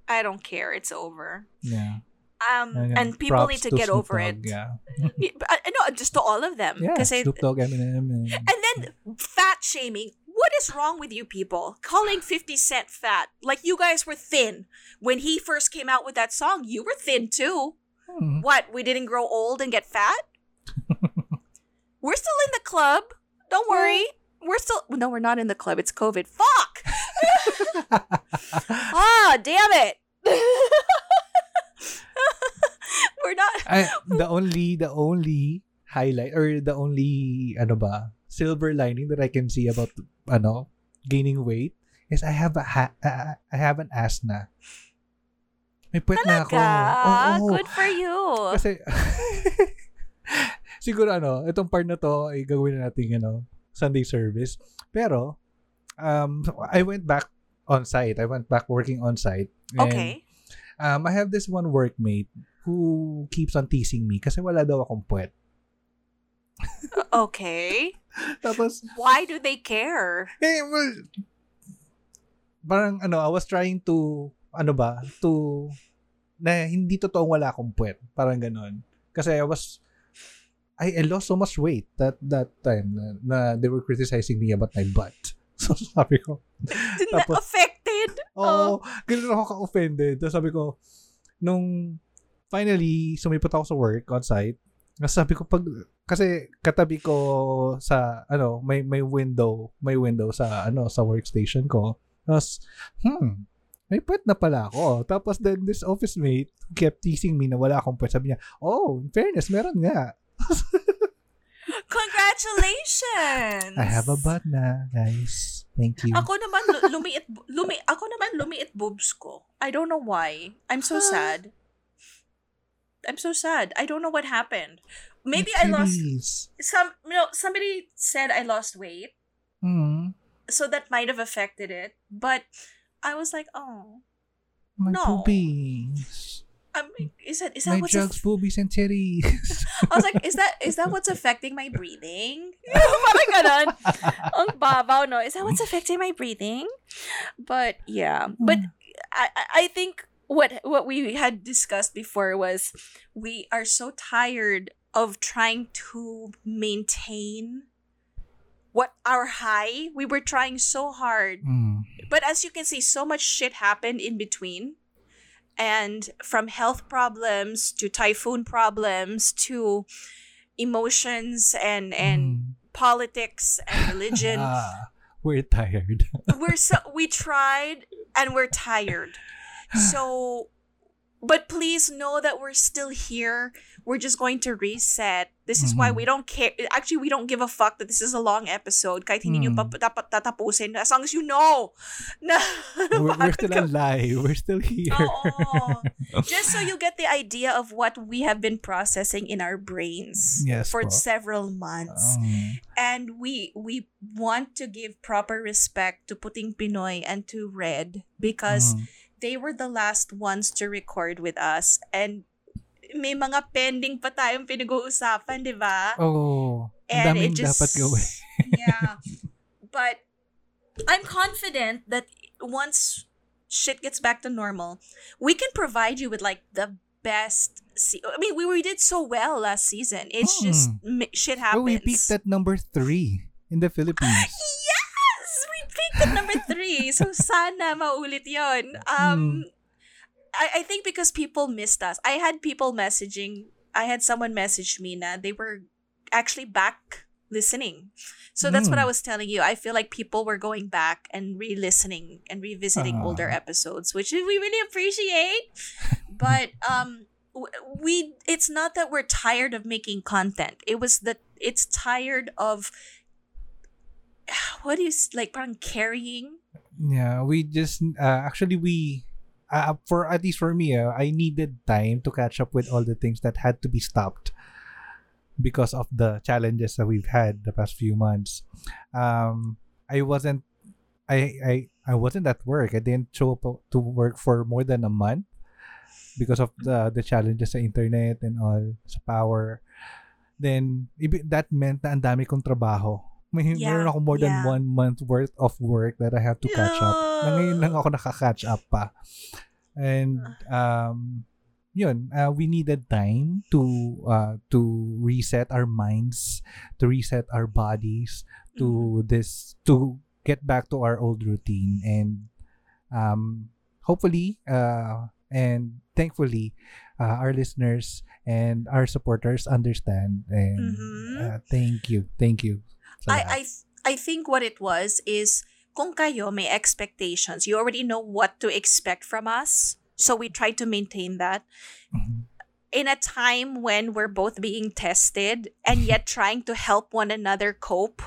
I don't care. It's over. Yeah. Um, and people need to to get Snoop over Dogg, it. Yeah. <laughs> Uh, no, just to all of them. Yeah. Kasi- Snoop Dogg, Eminem. And, and then fat shaming. What is wrong with you people? Calling 50 Cent fat. Like you guys were thin. When he first came out with that song, you were thin too. Hmm. What? We didn't grow old and get fat? <laughs> we're still in the club. Don't worry. We're still no, we're not in the club. It's COVID. Fuck. <laughs> ah, damn it. <laughs> we're not I, the only the only highlight or the only ano ba silver lining that I can see about ano gaining weight is I have a ha- uh, I have an ass na. May puwet na ako. Oo. Good for you. Kasi <laughs> siguro ano, itong part na to ay gagawin na natin ano, Sunday service. Pero um I went back on site. I went back working on site. Okay. Um, I have this one workmate who keeps on teasing me kasi wala daw akong puwet. <laughs> Okay. Tapos, Why do they care? eh, well, parang ano, I was trying to, ano ba, to, na hindi totoong wala akong puwet. Parang ganon. Kasi I was, I, I lost so much weight that that time na, na they were criticizing me about my butt. <laughs> So sabi ko, Tapos- affected? Oo, ganun ako ka-offended. Tapos sabi ko, nung finally, sumipot ako sa work on site, sabi ko, pag, kasi katabi ko sa, ano, may, may window, may window sa, ano, sa workstation ko. Tapos, hmm, may puwet na pala ako. Tapos then this office mate kept teasing me na wala akong puwet. Sabi niya, oh, in fairness, meron nga. <laughs> Congratulations! I have a butt na, guys. Thank you. Ako naman lu- lumiit lumi ako naman lumiit boobs ko. I don't know why. I'm so sad. I'm so sad. I don't know what happened. Maybe I lost some you know somebody said I lost weight, Hmm. so that might have affected it, but I was like, "Oh, My No. boobies. I mean, is that is that My what's jugs, aff- boobies, and titties. I was like, is that is that what's affecting my breathing? <laughs> Parang ganon. Ang babaw, no? Is that what's affecting my breathing? But yeah, but I I- I think what what we had discussed before was we are so tired of trying to maintain what our high. We were trying so hard Mm. but as you can see, so much shit happened in between. And from health problems to typhoon problems to emotions and and Mm. politics and <laughs> religion. Ah, <laughs> we're tired. we're so we tried and we're tired. <laughs> So but please know that we're still here. We're just going to reset. This is why Mhm. we don't care. Actually, we don't give a fuck that this is a long episode. Kahit hindi nyo Mm. dapat tatapusin. As long as you know. <laughs> Na, we're, we're still alive. We're still here. Oo. <laughs> Just so you get the idea of what we have been processing in our brains Yes for po. several months. Um, And we we want to give proper respect to Puting Pinoy and to Red because mm. They were the last ones to record with us and may mga pending pa tayong pinag-uusapan, di ba? oh, ang And it just dapat gawin. <laughs> yeah. But I'm confident that once shit gets back to normal, we can provide you with like the best se- I mean, we, we did so well last season. It's just Hmm. shit Oh, happens. we peaked at number three in the Philippines. <gasps> Yes, we picked make it number three. So sana maulit yon. Um, I, I think because people missed us. I had people messaging. I had someone message me na they were actually back listening. So that's what I Mm. was telling you. I feel like people were going back and re-listening and revisiting older Ah. episodes, which we really appreciate. But <laughs> um we it's not that we're tired of making content. It was that it's tired of <sighs> what is like parang carrying Yeah, we just uh, actually we uh, for at least for me, uh, I needed time to catch up with all the things that had to be stopped because of the challenges that we've had the past few months. Um, I wasn't, I I I wasn't at work. I didn't show up to work for more than a month because of the the challenges sa internet and all sa power. Then that meant na ang dami kong trabaho. May Yeah, meron ako more than yeah. one month worth of work that I have to catch up. Na ngayon lang ako nakaka-catch up pa. And um yun, uh, we needed time to uh, to reset our minds, to reset our bodies to this to get back to our old routine and um hopefully uh and thankfully uh, our listeners and our supporters understand and Mhm. uh, thank you thank you sa lahat. I I I think what it was is kung kayo may expectations, you already know what to expect from us. So we try to maintain that Mhm. in a time when we're both being tested and yet <laughs> trying to help one another cope.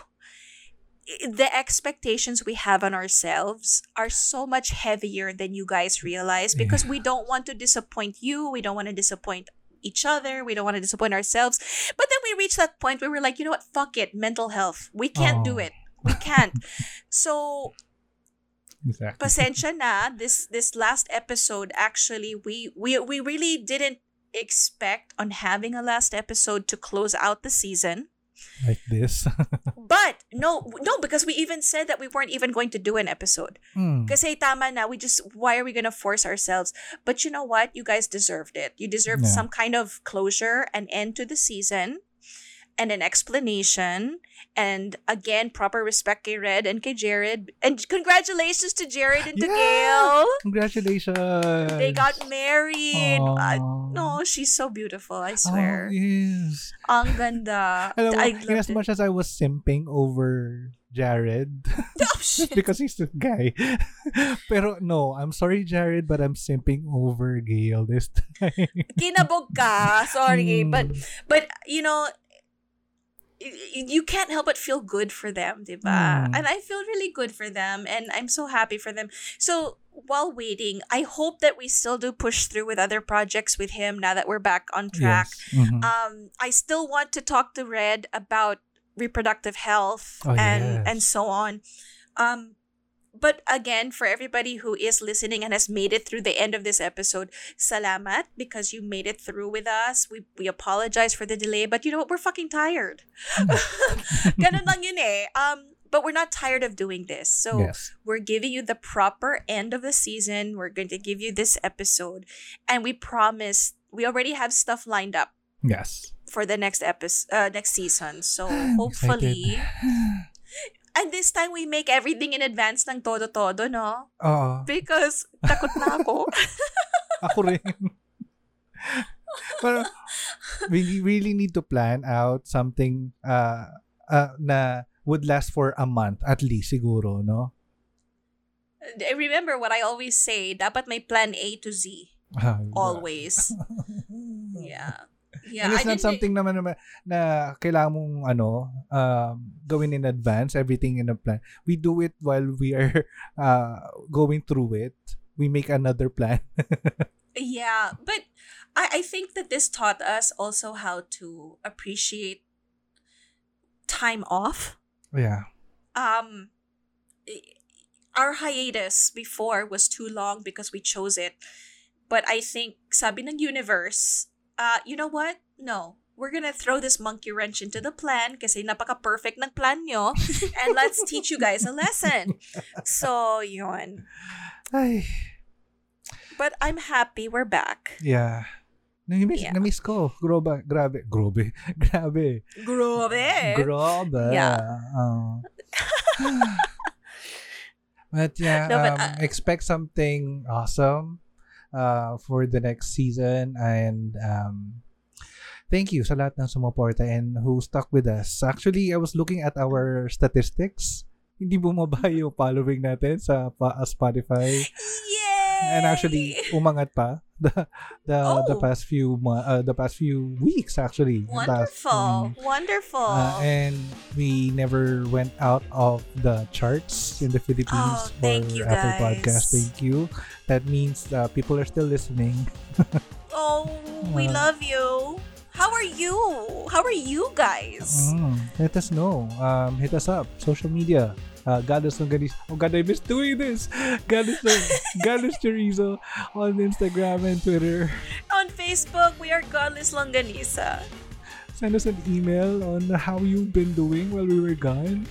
The expectations we have on ourselves are so much heavier than you guys realize because we don't want to disappoint you. We don't want to disappoint each other. We don't want to disappoint ourselves. But then we reach that point where we're like, you know what? Fuck it. Mental health. We can't do Oh. it. We can't. <laughs> so exactly. pasensya na this this last episode actually we we we really didn't expect on having a last episode to close out the season like this. <laughs> But no no because we even said that we weren't even going to do an episode. Hmm. kasi tama na we just why are we going to force ourselves? But you know what? You guys deserved it. You deserved Yeah. some kind of closure and end to the season and an explanation and again proper respect kay Red and kay Jared and congratulations to Jared and to Yeah! Gail congratulations they got married Uh, no she's so beautiful I Oh, swear yes. ang ganda Alam mo, I in as it. much as I was simping over Jared <laughs> oh, <laughs> because he's the guy. <laughs> Pero no, I'm sorry Jared, but I'm simping over Gail this time. kinabog ka sorry but Mm. but you know you can't help but feel good for them, diba? Mm. And I feel really good for them and I'm so happy for them. So while waiting, I hope that we still do push through with other projects with him now that we're back on track. Yes. Mhm. Um I still want to talk to Red about reproductive health Oh, and yes. and so on. Um but again, for everybody who is listening and has made it through the end of this episode, salamat because you made it through with us. We we apologize for the delay, but you know what? We're fucking tired. <laughs> Ganun lang yun eh. Um, but we're not tired of doing this. So yes. we're giving you the proper end of the season. We're going to give you this episode, and we promise we already have stuff lined up Yes. for the next episode, uh, next season. So <sighs> hopefully. And this time we make everything in advance ng todo-todo, no? Oo. Because takot na ako. <laughs> Ako rin. Pero we really need to plan out something uh, uh, na would last for a month at least siguro, no? I Remember what I always say, dapat may plan A to Z. Ah, Always. <laughs> Yeah. Yeah, And it's I not something naman naman na kailangan mong ano, um, gawin in advance, everything in a plan. We do it while we are <laughs> uh, going through it. We make another plan. <laughs> Yeah, but I, I think that this taught us also how to appreciate time off. yeah. Um, our hiatus before was too long because we chose it. But I think sabi ng universe, uh, you know what? No. We're gonna throw this monkey wrench into the plan kasi napaka-perfect ng plan nyo and let's teach you guys a lesson. So, yun. Ay, But I'm happy we're back. yeah. Namiss, Yeah. namiss ko. Groba, grabe. Grobe. <laughs> Grabe. Grabe! Grabe. Yeah. Oh. <sighs> But yeah, No, but, um, uh, expect something awesome uh, for the next season. And um, thank you sa lahat ng sumuporta and who stuck with us. Actually, I was looking at our statistics. Hindi bumaba <laughs> yung following natin sa pa- uh, Spotify. <laughs> Yay! And actually, umangat pa <laughs> the the the Oh. past few uh, the past few weeks actually. Past, Wonderful. mm, Wonderful. Uh, and we never went out of the charts in the Philippines Oh, thank for you, Apple guys. Podcast. Thank you. That means uh, people are still listening. <laughs> oh, we uh, love you. How are you? How are you guys? Mm, let us know. Um, hit us up. Social media. Uh, Godless Longganisa. Oh God, I miss doing this. Goddess, Godless Chorizo on Instagram and Twitter. On Facebook, we are Godless Longganisa. Send us an email on how you've been doing while we were gone.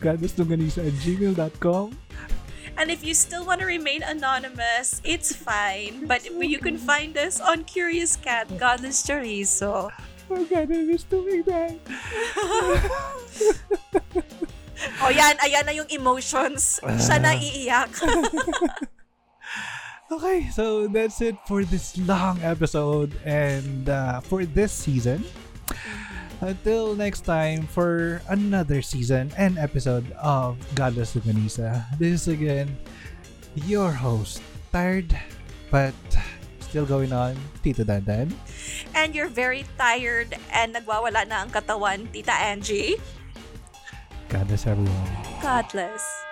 godlesslongganisa at gmail.com. And if you still want to remain anonymous, it's fine. But you can find us on Curious Cat, Godless Chorizo. Oh God, I miss doing that. <laughs> O yan, ayan na yung emotions. Siya na iiyak. <laughs> Okay, so that's it for this long episode and uh, for this season. Until next time for another season and episode of Godless Luganisa. This is again your host, tired but still going on, Tito Dandan. and you're very tired and nagwawala na ang katawan, Tita Angie. God bless everyone. Godless.